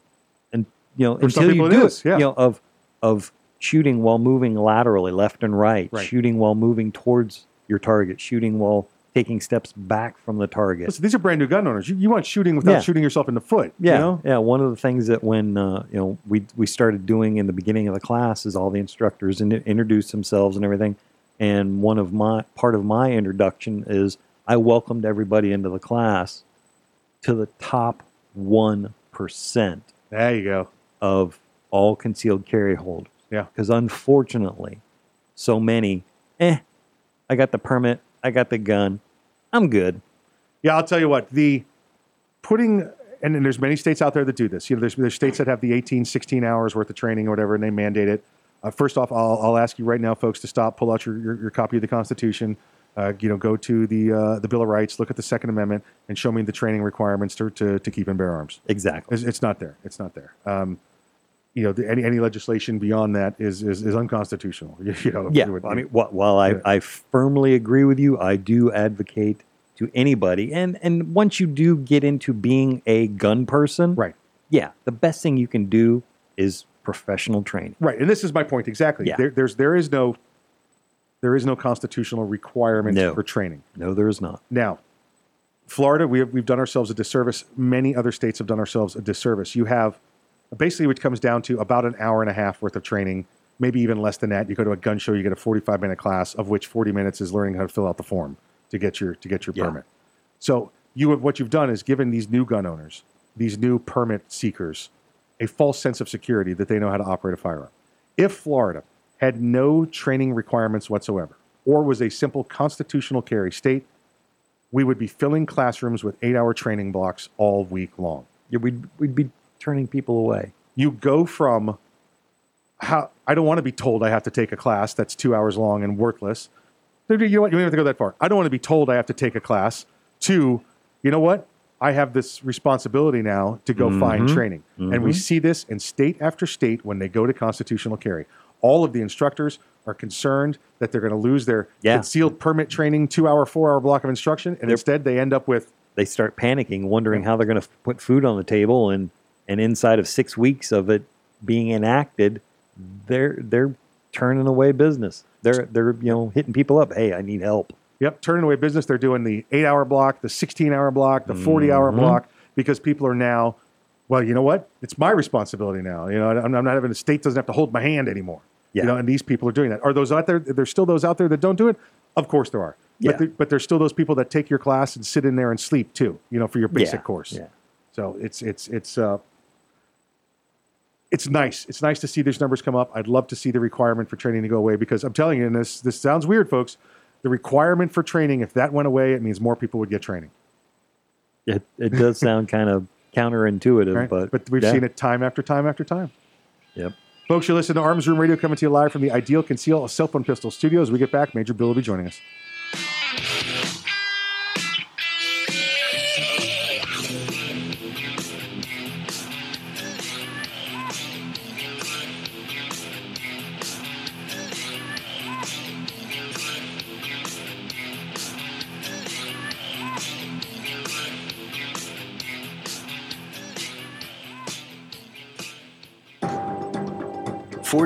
and you know For until you do is, yeah. you know of of shooting while moving laterally left and right, Right. shooting while moving towards your target, shooting while taking steps back from the target. Listen, these are brand new gun owners. You, you want shooting without Yeah. shooting yourself in the foot. Yeah, You know? yeah. One of the things that when uh, you know we we started doing in the beginning of the class is all the instructors in, introduced themselves and everything. And one of my part of my introduction is I welcomed everybody into the class to the top one percent. There you go. Of all concealed carry holders. Yeah. Because unfortunately, so many. Eh, I got the permit. I got the gun. I'm good. Yeah, I'll tell you what, the putting and, then there's many states out there that do this. You know, there's there's states that have the 18, 16 hours worth of training or whatever, and they mandate it. Uh, first off, I'll, I'll ask you right now, folks, to stop, pull out your, your, your copy of the Constitution. Uh, you know, go to the uh, the Bill of Rights, look at the Second Amendment, and show me the training requirements to to, to keep and bear arms. Exactly. It's, it's not there. It's not there. Um, you know, the, any any legislation beyond that is is, is unconstitutional. You, you know, Yeah, would- I mean, wh- while I, I firmly agree with you, I do advocate to anybody, and and once you do get into being a gun person, right? Yeah, the best thing you can do is professional training. Right, and this is my point exactly. Yeah. There, there's there is no there is no constitutional requirement No. for training. No, there is not. Now, Florida, we have, we've done ourselves a disservice. Many other states have done ourselves a disservice. You have basically, which comes down to about an hour and a half worth of training, maybe even less than that. You go to a gun show, you get a 45 minute class, of which 40 minutes is learning how to fill out the form to get your to get your Yeah. permit. So you have what you've done is given these new gun owners, these new permit seekers, a false sense of security that they know how to operate a firearm. If Florida had no training requirements whatsoever, or was a simple constitutional carry state, we would be filling classrooms with eight-hour training blocks all week long. Yeah, we'd we'd be turning people away. You go from how I don't want to be told I have to take a class that's two hours long and worthless. You know what? You don't have to go that far. I don't want to be told I have to take a class. To, you know what? I have this responsibility now to go find Mhm. training. And we Mhm. see this in state after state when they go to constitutional carry. All of the instructors are concerned that they're going to lose their Yeah. concealed permit training, two hour, four hour block of instruction. And instead, they end up with They start panicking, wondering how they're going to put food on the table, and and inside of six weeks of it being enacted, they're they're turning away business. They're they're you know hitting people up. Hey, I need help. Yep, turning away business. They're doing the eight hour block, the 16 hour block, the 40 hour Mhm. block because people are now, well, you know what? It's my responsibility now. You know, I'm, I'm not having the state doesn't have to hold my hand anymore. Yeah. You know, and these people are doing that. Are those out there? There's still those out there that don't do it? Of course there are. Yeah. But, but there's still those people that take your class and sit in there and sleep too, you know, for your basic Yeah, course. yeah. So it's, it's, it's, uh, it's nice. It's nice to see these numbers come up. I'd love to see the requirement for training to go away because I'm telling you, and this this sounds weird, folks. The requirement for training, if that went away, it means more people would get training. It it does sound kind of counterintuitive, Right? but but we've yeah. seen it time after time after time. Yep. Folks, you listen to Arms Room Radio coming to you live from the Ideal Conceal a Cell Phone Pistol Studios. We get back. Major Bill will be joining us.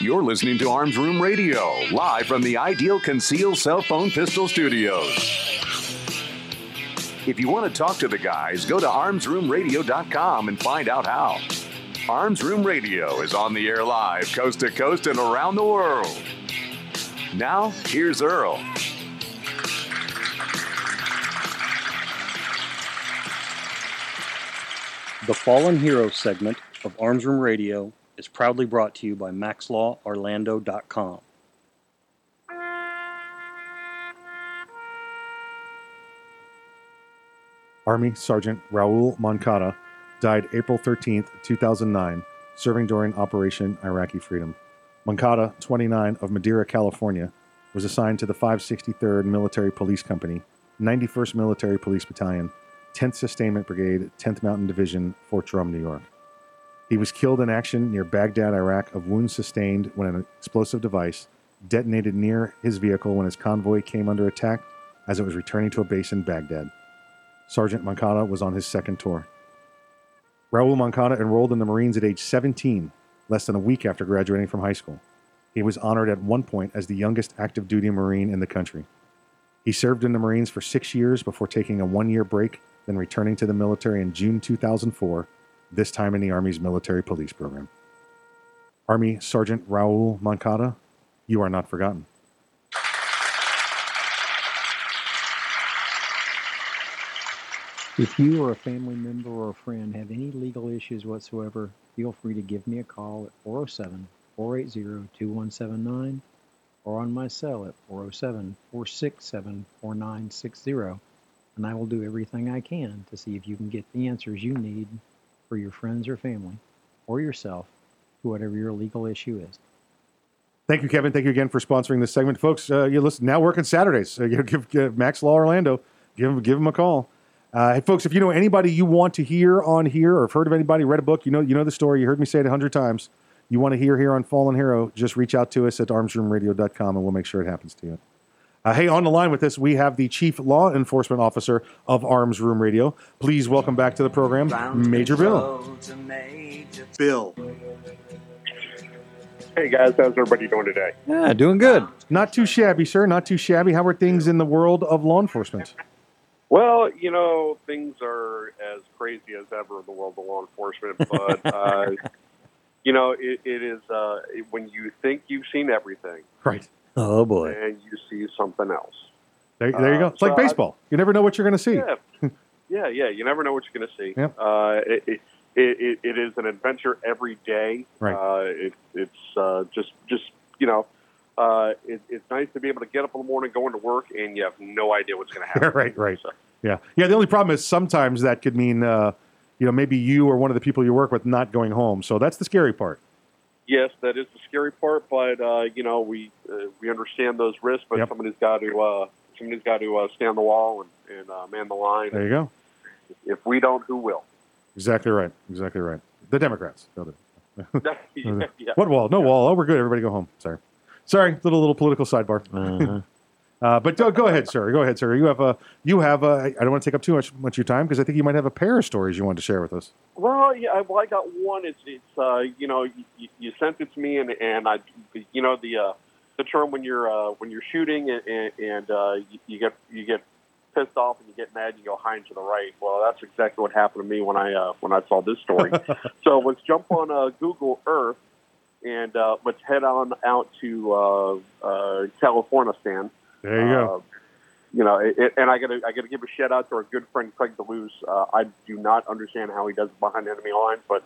You're listening to Arms Room Radio, live from the Ideal Conceal Cell Phone Pistol Studios. If you want to talk to the guys, go to armsroomradio.com and find out how. Arms Room Radio is on the air live, coast to coast and around the world. Now, here's Earl. The Fallen Hero segment of Arms Room Radio is proudly brought to you by MaxLawOrlando.com. Army Sergeant Raul Moncada died April 13, 2009, serving during Operation Iraqi Freedom. Moncada, 29, of Madera, California, was assigned to the 563rd Military Police Company, 91st Military Police Battalion, 10th Sustainment Brigade, 10th Mountain Division, Fort Drum, New York. He was killed in action near Baghdad, Iraq, of wounds sustained when an explosive device detonated near his vehicle when his convoy came under attack as it was returning to a base in Baghdad. Sergeant Moncada was on his second tour. Raul Moncada enrolled in the Marines at age 17, less than a week after graduating from high school. He was honored at one point as the youngest active duty Marine in the country. He served in the Marines for six years before taking a one year break, then returning to the military in June 2004, this time in the Army's military police program. Army Sergeant Raul Moncada, you are not forgotten. If you or a family member or a friend have any legal issues whatsoever, feel free to give me a call at 407 480 2179 or on my cell at 407 467 4960. And I will do everything I can to see if you can get the answers you need for your friends or family or yourself to whatever your legal issue is. Thank you, Kevin. Thank you again for sponsoring this segment, folks. Uh, you listen now working Saturdays. So you give, give Max Law Orlando, give him give him a call. Uh, hey, folks, if you know anybody you want to hear on here, or have heard of anybody, read a book, you know you know the story. You heard me say it a hundred times. You want to hear here on Fallen Hero? Just reach out to us at armsroomradio.com, and we'll make sure it happens to you. Uh, hey, on the line with us, we have the Chief Law Enforcement Officer of Arms Room Radio. Please welcome back to the program, Major Bill. Bill. Hey guys, how's everybody doing today? Yeah, doing good. Not too shabby, sir. Not too shabby. How are things in the world of law enforcement? Well, you know, things are as crazy as ever in the world of law enforcement, but uh, you know, it, it is uh, when you think you've seen everything, Right. Oh boy. and you see something else. There, there you go. Uh, It's like so I- baseball. You never know what you're going to see. Yeah, yeah, yeah. You never know what you're going to see. Yep. Uh, it, it, it, it is an adventure every day. Right. Uh, it, it's uh, just, just you know, uh, it, it's nice to be able to get up in the morning, go into work, and you have no idea what's going to happen. right, right. Yeah. Yeah. The only problem is sometimes that could mean, uh, you know, maybe you or one of the people you work with not going home. So that's the scary part. Yes, that is the scary part, but uh, you know we uh, we understand those risks, but Yep. somebody's got to uh, somebody's got to uh, stand the wall and, and uh, man the line. There you go. If we don't, who will? Exactly right. Exactly right. The Democrats. They'll do it. yeah, yeah. What wall? No wall. Oh, we're good. Everybody go home. Sorry. Sorry. Little little political sidebar. Uh-huh. Uh, but go, go ahead, sir. Go ahead, sir. You have a you have a. I don't want to take up too much much of your time because I think you might have a pair of stories you wanted to share with us. Well, yeah. I- Well, I got one. It's it's uh, you know you, you- sent it to me, and and I you know the uh, the term when you're uh, when you're shooting and, and, and uh, you, you get you get pissed off and you get mad and you go high and to the right. Well, that's exactly what happened to me when I uh, when I saw this story. so let's jump on uh, Google Earth and uh, let's head on out to uh, uh, California, Stan. There you go. Uh, you know, it, it- and I got to I got to give a shout out to our good friend Craig DeLuz. Uh, I do not understand how he does it behind enemy lines, but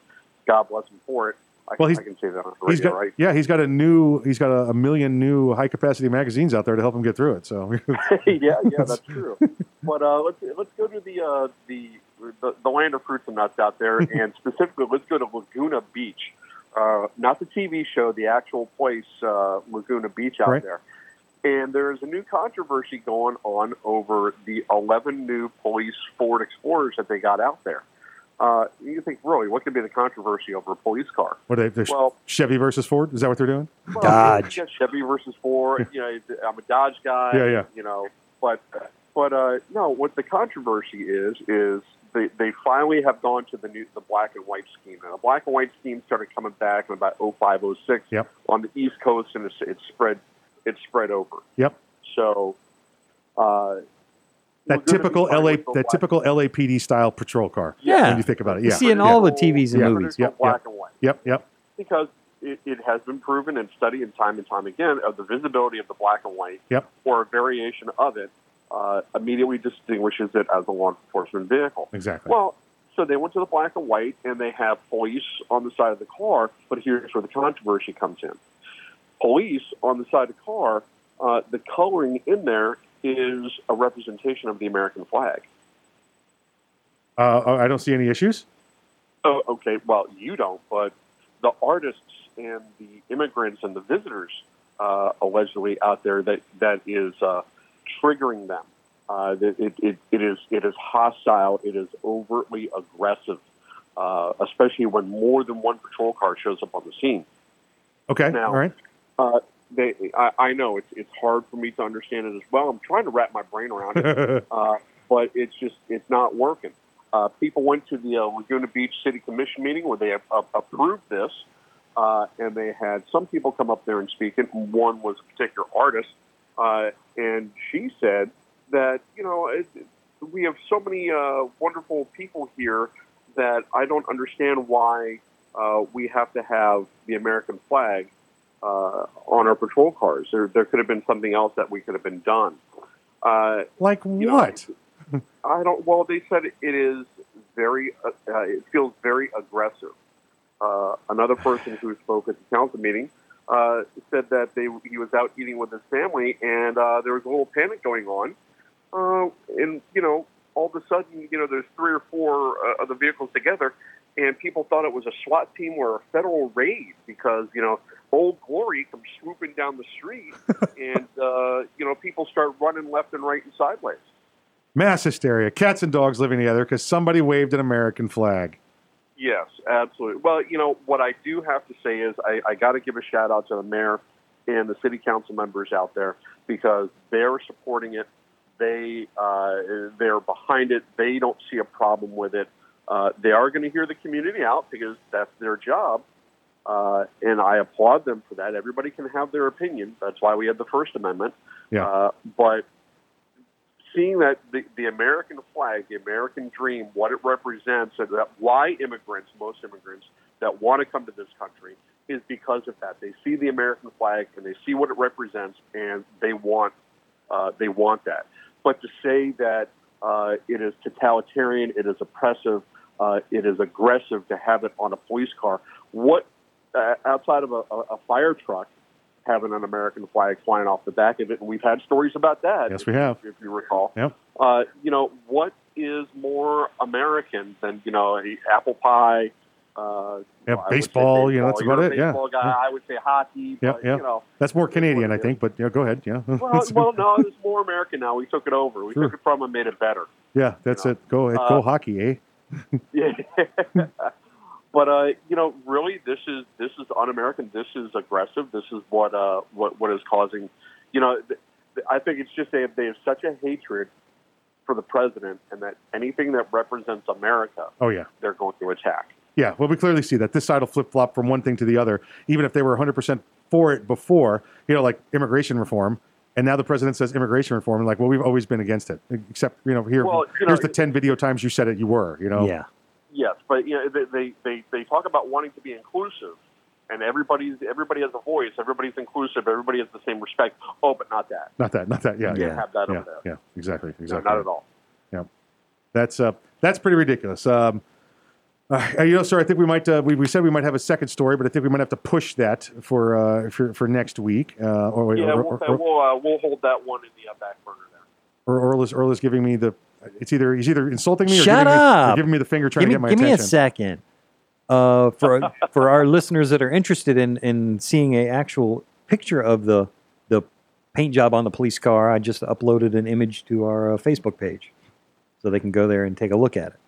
God bless him for it. I, Well, can- he's- I can say that on the radio, got right? yeah. He's got a new. He's got a, a million new high capacity magazines out there to help him get through it. So yeah, yeah, that's true. But uh, let's let's go to the, uh, the the the land of fruits and nuts out there, and specifically, let's go to Laguna Beach, uh, not the TV show, the actual place, uh, Laguna Beach out Right. there. And there's a new controversy going on over the 11 new police Ford Explorers that they got out there. Uh, you think, really, what could be the controversy over a police car? what? They, they're Well- Chevy versus Ford. Is that what they're doing? Well, yeah, Chevy versus Ford. You know, I'm a Dodge guy. Yeah, yeah. You know, but but uh, no, what the controversy is is they they finally have gone to the new the black and white scheme. Now, the black and white scheme started coming back in about 05, 06 Yep. on the East Coast, and it's, it's spread it's spread over. Yep. So. Uh, That typical LA. That black- typical LAPD style patrol car. Yeah. When you think about it, You yeah. see in all the TVs and Yeah. movies. Yep. black Yep. and white. Yep. Yep. because it, it has been proven and studied and time and time again of the visibility of the black and white Yep. or a variation of it uh, immediately distinguishes it as a law enforcement vehicle. Exactly. Well, so they went to the black and white and they have police on the side of the car, but here's where the controversy comes in. Police on the side of the car, uh, the coloring in there is a representation of the American flag. Uh, I don't see any issues. Oh, okay. Well, you don't, but the artists and the immigrants and the visitors uh, allegedly out there that that is uh, triggering them. Uh, it, it, it is it is hostile. It is overtly aggressive, uh, especially when more than one patrol car shows up on the scene. Okay. Now- All right. Uh, they, I, I know it's it's hard for me to understand it as well. I'm trying to wrap my brain around it, uh, but it's just it's not working. Uh, people went to the uh, Laguna Beach City Commission meeting where they have, uh, approved this, uh, and they had some people come up there and speak. And one was a particular artist, uh, and she said that you know it, we have so many uh, wonderful people here that I don't understand why uh, we have to have the American flag uh, on our patrol cars. There, there could have been something else that we could have been done. Uh, Like you know, what? I don't. Well, they said it is very. Uh, uh, it feels very aggressive. Uh, another person who spoke at the council meeting uh, said that they he was out eating with his family and uh, there was a little panic going on. Uh, and you know, all of a sudden, you know, there's three or four uh, of the vehicles together, and people thought it was a SWAT team or a federal raid because you know Old Glory comes swooping down the street, and uh, you know people start running left and right and sideways. Mass hysteria. Cats and dogs living together because somebody waved an American flag. Yes, absolutely. Well, you know what I do have to say is I, I got to give a shout out to the mayor and the city council members out there because they're supporting it. They uh, they're behind it. They don't see a problem with it. Uh, they are going to hear the community out because that's their job, uh, and I applaud them for that. Everybody can have their opinion. That's why we had the First Amendment. Yeah. Uh, but seeing that the, the American flag, the American dream, what it represents, and that why immigrants, most immigrants that want to come to this country, is because of that. They see the American flag and they see what it represents, and they want uh, they want that. But to say that uh, it is totalitarian, it is oppressive, uh, it is aggressive to have it on a police car, what uh, outside of a, a, fire truck having an American flag flying off the back of it, and we've had stories about that. Yes, we have. If you recall, Yep. uh, you know, what is more American than you know a apple pie? Uh, Yeah, say baseball, you know, that's about You're it, a yeah. baseball guy. Yeah. I would say hockey. Yeah, but, yeah. You know, That's more Canadian, I think. But yeah, go ahead. Yeah. well, well, no, it's more American now. We took it over. We Sure. took it from and made it better. yeah, that's it. Go ahead. Go Uh, hockey, eh? Yeah. But uh, you know, really, this is this is un-American. This is aggressive. This is what uh, what what is causing. You know, th- th- I think it's just they have, they have such a hatred for the president, and that anything that represents America, Oh yeah. they're going to attack. Yeah, well, we clearly see that this side will flip flop from one thing to the other, even if they were 100% for it before, you know, like immigration reform. And now the president says immigration reform, and like, well, we've always been against it, except you know, here, Well, you here's know, the 10 video times you said it, you were, you know. Yeah. Yes, but you know, they, they they talk about wanting to be inclusive, and everybody's everybody has a voice. Everybody's inclusive. Everybody has the same respect. Oh, but not that. Not that, not that. Yeah, You yeah, have that yeah, over there. yeah, exactly, No, exactly. not at all. Yeah, that's uh, that's pretty ridiculous. Um, uh, you know, sir, I think we might. Uh, we, we said we might have a second story, but I think we might have to push that for uh, for, for next week. Uh, or, Yeah, or, we'll, or, or, we'll, uh, we'll hold that one in the uh, back burner there. or Earl is, Earl is giving me the. It's either he's either insulting me or Shut giving me, or giving me the finger, trying give me, to get my give attention. me a second. Uh, for for our listeners that are interested in in seeing a actual picture of the the paint job on the police car, I just uploaded an image to our uh, Facebook page, so they can go there and take a look at it.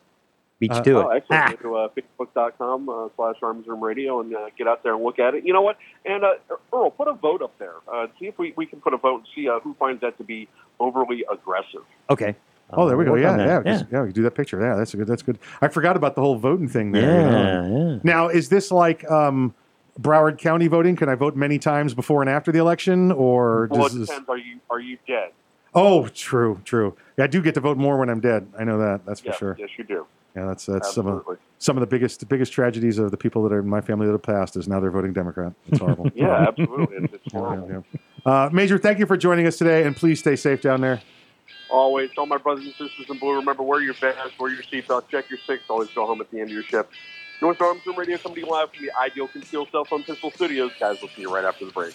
Beat you to oh, it. excellent. Go to uh, facebook.com uh, slash arms room radio and uh, get out there and look at it. You know what? And uh, Earl, put a vote up there. Uh, see if we, we can put a vote and see uh, who finds that to be overly aggressive. Okay. Oh, there we go. work Yeah, yeah, yeah. yeah, we can do that picture. Yeah, that's a good. That's good. I forgot about the whole voting thing there. you Yeah, know. yeah. Now, is this like um, Broward County voting? Can I vote many times before and after the election, or Well, does it this? Are you are you dead? Oh, true, true. Yeah, I do get to vote more when I'm dead. I know that. That's for yes, sure. yes, you do. Yeah, that's that's some of some of the biggest the biggest tragedies of the people that are in my family that have passed is now they're voting Democrat. It's horrible. Yeah, absolutely. It's, it's horrible. yeah, yeah. Uh, Major, thank you for joining us today, and please stay safe down there. Always, all my brothers and sisters in blue, remember wear your vest, wear your seatbelt, check your six, always go home at the end of your shift. North Arms Room Radio you live from the Ideal Concealed Cell Phone Pistol Studios. Guys, we'll see you right after the break.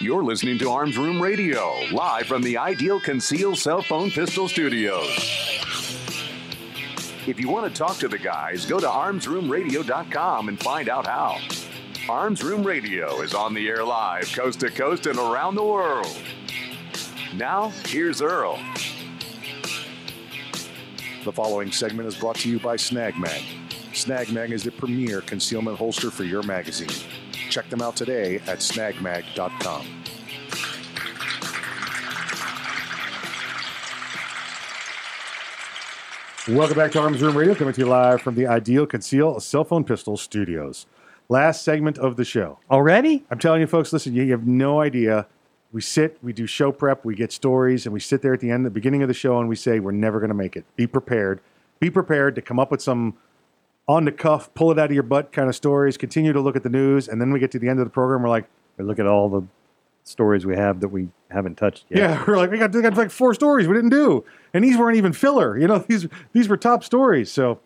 You're listening to Arms Room Radio, live from the Ideal Conceal Cell Phone Pistol Studios. If you want to talk to the guys, go to armsroomradio.com and find out how. Arms Room Radio is on the air live, coast to coast and around the world. Now, here's Earl. The following segment is brought to you by Snag Mag. Snag Mag is the premier concealment holster for your magazine. Check them out today at snagmag.com. Welcome back to Arms Room Radio, coming to you live from the Ideal Conceal Cell Phone Pistol Studios. Last segment of the show. Already? I'm telling you, folks, listen, you have no idea. We sit, we do show prep, we get stories, and we sit there at the end, the beginning of the show, and we say, we're never going to make it. Be prepared. Be prepared to come up with some on the cuff, pull it out of your butt kind of stories, continue to look at the news, and then we get to the end of the program, we're like, We look at all the stories we have that we haven't touched yet. yeah, we're like, we got, we got like four stories we didn't do. And these weren't even filler. You know, these these were top stories. So,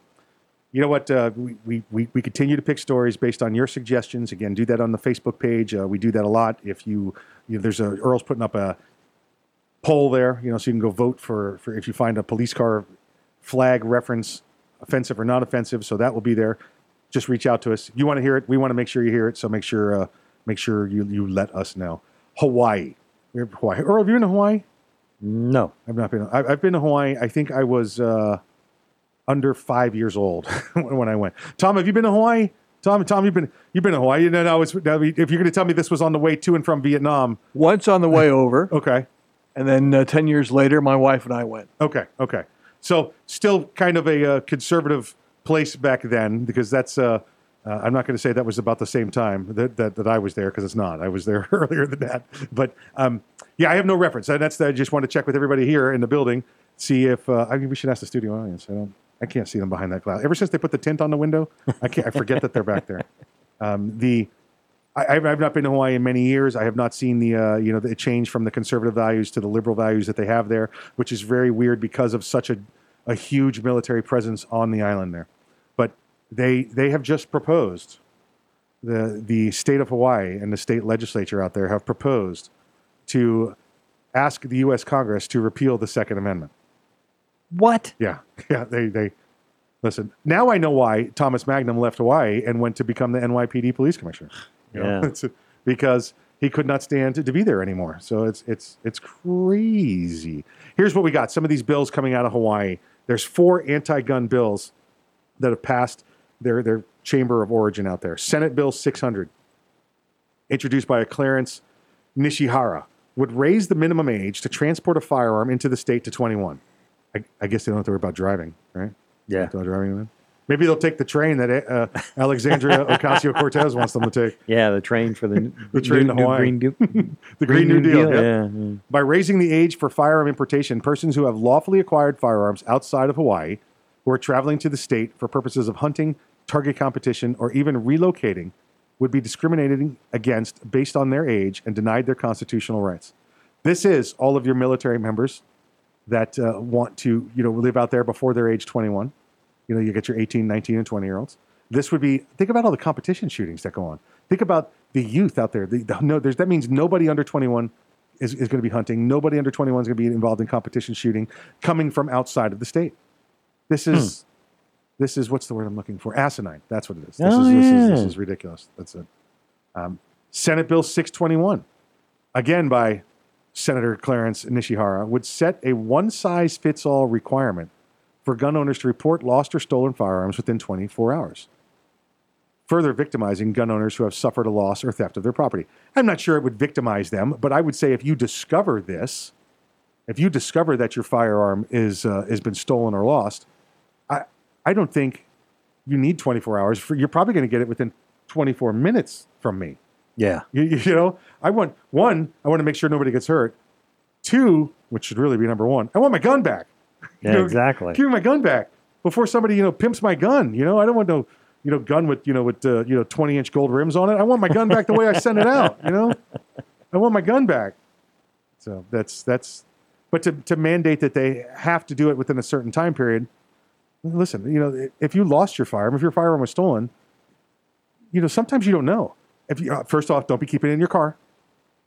you know what? Uh, we, we, we, continue to pick stories based on your suggestions. Again, do that on the Facebook page. Uh, we do that a lot. If you, you know, there's a, Earl's putting up a poll there, you know, so you can go vote for, for if you find a police car flag reference offensive or not offensive. So that will be there. Just reach out to us. You want to hear it. We want to make sure you hear it. So make sure, uh, make sure you, you let us know. Hawaii. Hawaii. Earl, have you been to Hawaii? No, I've not been. I- I've been to Hawaii. I think I was uh, under five years old when I went. Tom, have you been to Hawaii? Tom, Tom, you've been you've been to Hawaii. Know, no, it's, if you're going to tell me this was on the way to and from Vietnam, Once on the way over. Okay. And then uh, 10 years later, my wife and I went. Okay, okay. So still kind of a uh, conservative place back then because that's. Uh, uh, I'm not going to say that was about the same time that that, that I was there because it's not. I was there earlier than that. But um, yeah, I have no reference. That's I just want to check with everybody here in the building, see if uh, I mean we should ask the studio audience. I don't. I can't see them behind that glass. Ever since they put the tint on the window, I can't. I forget that they're back there. Um, the I, I've I've not been to Hawaii in many years. I have not seen the uh, you know the change from the conservative values to the liberal values that they have there, which is very weird because of such a a huge military presence on the island there. But they they have just proposed the the state of Hawaii and the state legislature out there have proposed to ask the U.S. Congress to repeal the Second Amendment. What? Yeah, yeah. They they listen. Now I know why Thomas Magnum left Hawaii and went to become the NYPD police commissioner. You know, Yeah. because he could not stand to, to be there anymore. So it's it's it's crazy. Here's what we got: some of these bills coming out of Hawaii. There's four anti-gun bills that have passed their their chamber of origin out there. Senate Bill 600, introduced by a Clarence Nishihara, would raise the minimum age to transport a firearm into the state to 21. I, I guess they don't have to worry about driving, right? Yeah. Driving then. Maybe they'll take the train that uh, Alexandria Ocasio Cortez wants them to take. Yeah, the train for the, The train new, to new Hawaii. Green, Deal- the Green, New, Deal. yep. Yeah, yeah. By raising the age for firearm importation, persons who have lawfully acquired firearms outside of Hawaii who are traveling to the state for purposes of hunting, target competition, or even relocating would be discriminated against based on their age and denied their constitutional rights. This is all of your military members that uh, want to, you know, live out there before they're age 21. You know, you get your 18, 19, and 20 year olds. This would be, think about all the competition shootings that go on. Think about the youth out there. The, the, no, there's, that means nobody under 21 is, is going to be hunting. Nobody under 21 is going to be involved in competition shooting coming from outside of the state. This is This is what's the word I'm looking for? Asinine. That's what it is. This, Oh, is, this, is, this is ridiculous. That's it. Um, Senate Bill 621, again by Senator Clarence Nishihara, would set a one size fits all requirement for gun owners to report lost or stolen firearms within 24 hours, further victimizing gun owners who have suffered a loss or theft of their property. I'm not sure it would victimize them, but I would say if you discover this, if you discover that your firearm is uh, has been stolen or lost, I I don't think you need 24 hours. For, you're probably going to get it within 24 minutes from me. Yeah. You, you know, I want one, I want to make sure nobody gets hurt. Two, which should really be number one, I want my gun back. You Yeah, know, exactly. Give me my gun back before somebody, you know, pimps my gun. You know, I don't want no, you know, gun with, you know, with, uh, you know, 20 inch gold rims on it. I want my gun back the way I sent it out. You know, I want my gun back. So that's, that's, but to, to mandate that they have to do it within a certain time period, listen, you know, if you lost your firearm, if your firearm was stolen, you know, sometimes you don't know. If you, uh, first off, don't be keeping it in your car.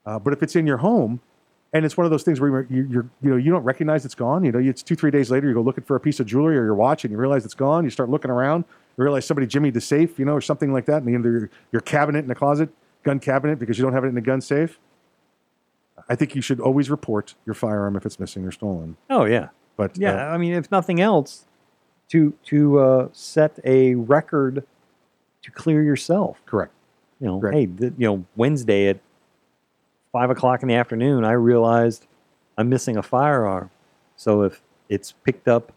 Uh, but if it's in your home, and it's one of those things where you're, you're, you know, you don't recognize it's gone. You know, it's two, three days later, you go looking for a piece of jewelry or your watch, and you realize it's gone. You start looking around, you realize somebody jimmied the safe, you know, or something like that, and either your, your cabinet in the closet, gun cabinet, because you don't have it in the gun safe. I think you should always report your firearm if it's missing or stolen. Oh yeah. But uh, Yeah, I mean, if nothing else, to to uh, set a record to clear yourself. Correct. You know, hey, th- you know, Wednesday at five o'clock in the afternoon, I realized I'm missing a firearm. So if it's picked up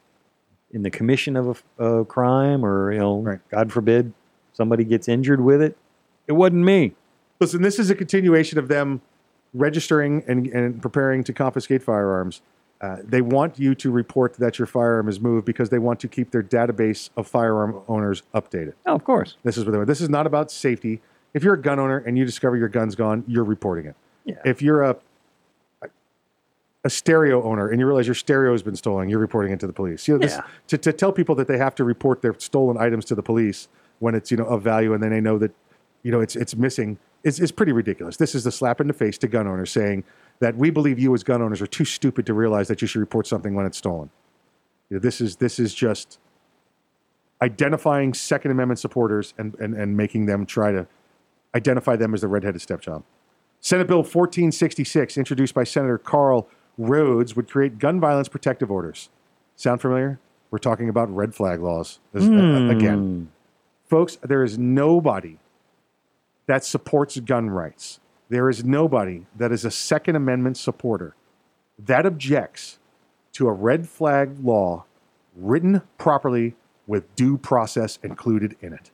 in the commission of a crime, or you know, God forbid, somebody gets injured with it, it wasn't me. Listen, this is a continuation of them registering and, and preparing to confiscate firearms. Uh, they want you to report that your firearm is moved because they want to keep their database of firearm owners updated. Oh, of course. This is what they want. This is not about safety. If you're a gun owner and you discover your gun's gone, you're reporting it. Yeah. If you're a a stereo owner and you realize your stereo has been stolen, you're reporting it to the police. You know, this, Yeah. to, to tell people that they have to report their stolen items to the police when it's you know of value and then they know that you know it's it's missing is is pretty ridiculous. This is the slap in the face to gun owners saying that we believe you as gun owners are too stupid to realize that you should report something when it's stolen. You know, this is this is just identifying Second Amendment supporters and, and, and making them try to identify them as the redheaded stepchild. Senate Bill 1466, introduced by Senator Karl Rhoads, would create gun violence protective orders. Sound familiar? We're talking about red flag laws This- uh, again. Folks, there is nobody that supports gun rights. There is nobody that is a Second Amendment supporter that objects to a red flag law written properly with due process included in it.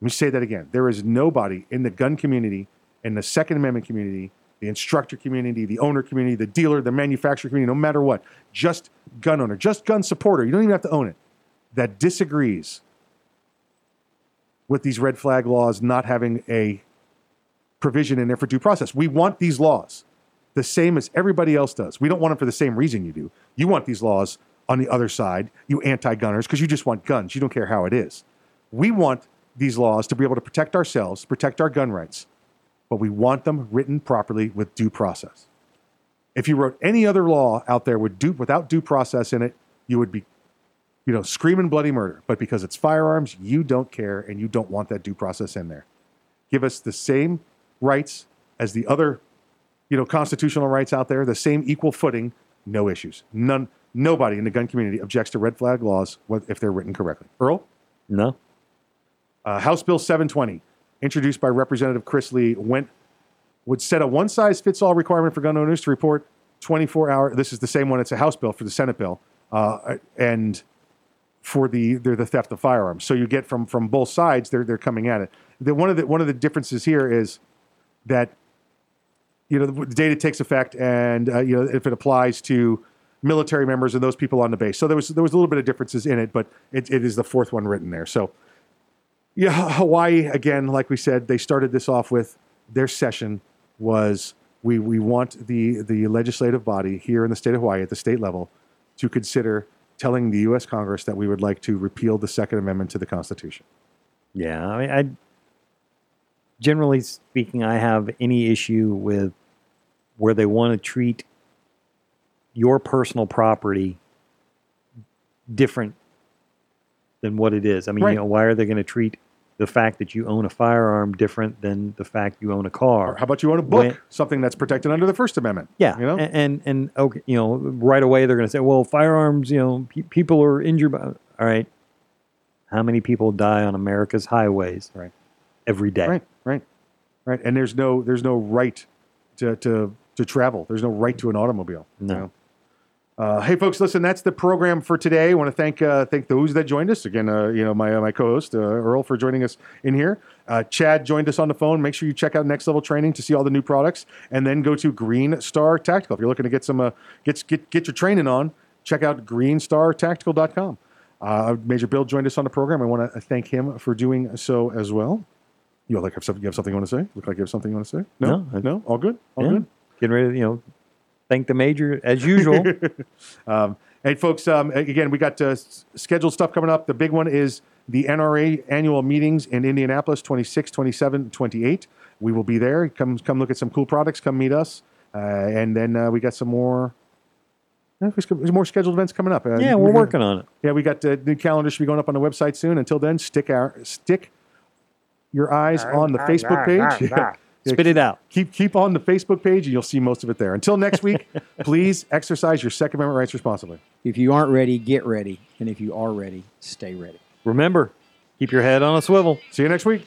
Let me say that again. There is nobody in the gun community, in the Second Amendment community, the instructor community, the owner community, the dealer, the manufacturer community, no matter what, just gun owner, just gun supporter, you don't even have to own it, that disagrees with these red flag laws not having a provision in there for due process. We want these laws the same as everybody else does. We don't want them for the same reason you do. You want these laws on the other side, you anti gunners, because you just want guns. You don't care how it is. We want these laws to be able to protect ourselves, protect our gun rights, but we want them written properly with due process. If you wrote any other law out there with due, without due process in it, you would be, you know, screaming bloody murder. But because it's firearms, you don't care and you don't want that due process in there. Give us the same rights as the other, you know, constitutional rights out there, the same equal footing, no issues. None, nobody in the gun community objects to red flag laws if they're written correctly. Earl? No. Uh, House Bill 720, introduced by Representative Chris Lee, went would set a one size fits all requirement for gun owners to report 24 hour. This is the same one. It's a House bill for the Senate bill, uh, and for the the theft of firearms. So you get from from both sides. They're they're coming at it. The, one of the one of the differences here is that you know the data takes effect, and uh, you know if it applies to military members and those people on the base. So there was there was a little bit of differences in it, but it, it is the fourth one written there. So yeah, Hawaii again, like we said, they started this off with their session was we we want the the legislative body here in the state of Hawaii at the state level to consider telling the U.S. Congress that we would like to repeal the Second Amendment to the Constitution. Yeah, I mean, I generally speaking, I have any issue with where they want to treat your personal property different than what it is. I mean, Right. you know, why are they going to treat the fact that you own a firearm different than the fact you own a car? How about you own a book, When- something that's protected under the First Amendment? Yeah, you know, and and, and okay, you know, right away they're going to say, well, firearms, you know, pe- people are injured. By, all right, how many people die on America's highways? Right, every day. Right, right, right. And there's no there's no right to to to travel. There's no right to an automobile. you No. know? Uh, hey, folks, listen. That's the program for today. I want to thank uh, thank those that joined us again. Uh, you know, my uh, my co-host uh, Earl for joining us in here. Uh, Chad joined us on the phone. Make sure you check out Next Level Training to see all the new products, and then go to Green Star Tactical if you're looking to get some uh, get get get your training on. Check out GreenStarTactical.com. Uh, Major Bill joined us on the program. I want to thank him for doing so as well. You like have something? You have something you want to say? Look like you have something you want to say? No, No, I- no, all good, all Yeah. good. Getting ready, to, you know, thank the major as usual. um, and folks, um, again, we got uh, s- scheduled stuff coming up. The big one is the NRA annual meetings in Indianapolis, 26, 27, 28. We will be there. Come, come look at some cool products. Come meet us. Uh, and then uh, we got some more. uh, There's more scheduled events coming up. Uh, Yeah, we're we- working on it. Yeah, we got the new calendar should be going up on the website soon. Until then, stick our stick your eyes on the Facebook page. Yeah. Spit it out. Keep keep on the Facebook page, and you'll see most of it there. Until next week, please exercise your Second Amendment rights responsibly. If you aren't ready, get ready. And if you are ready, stay ready. Remember, keep your head on a swivel. See you next week.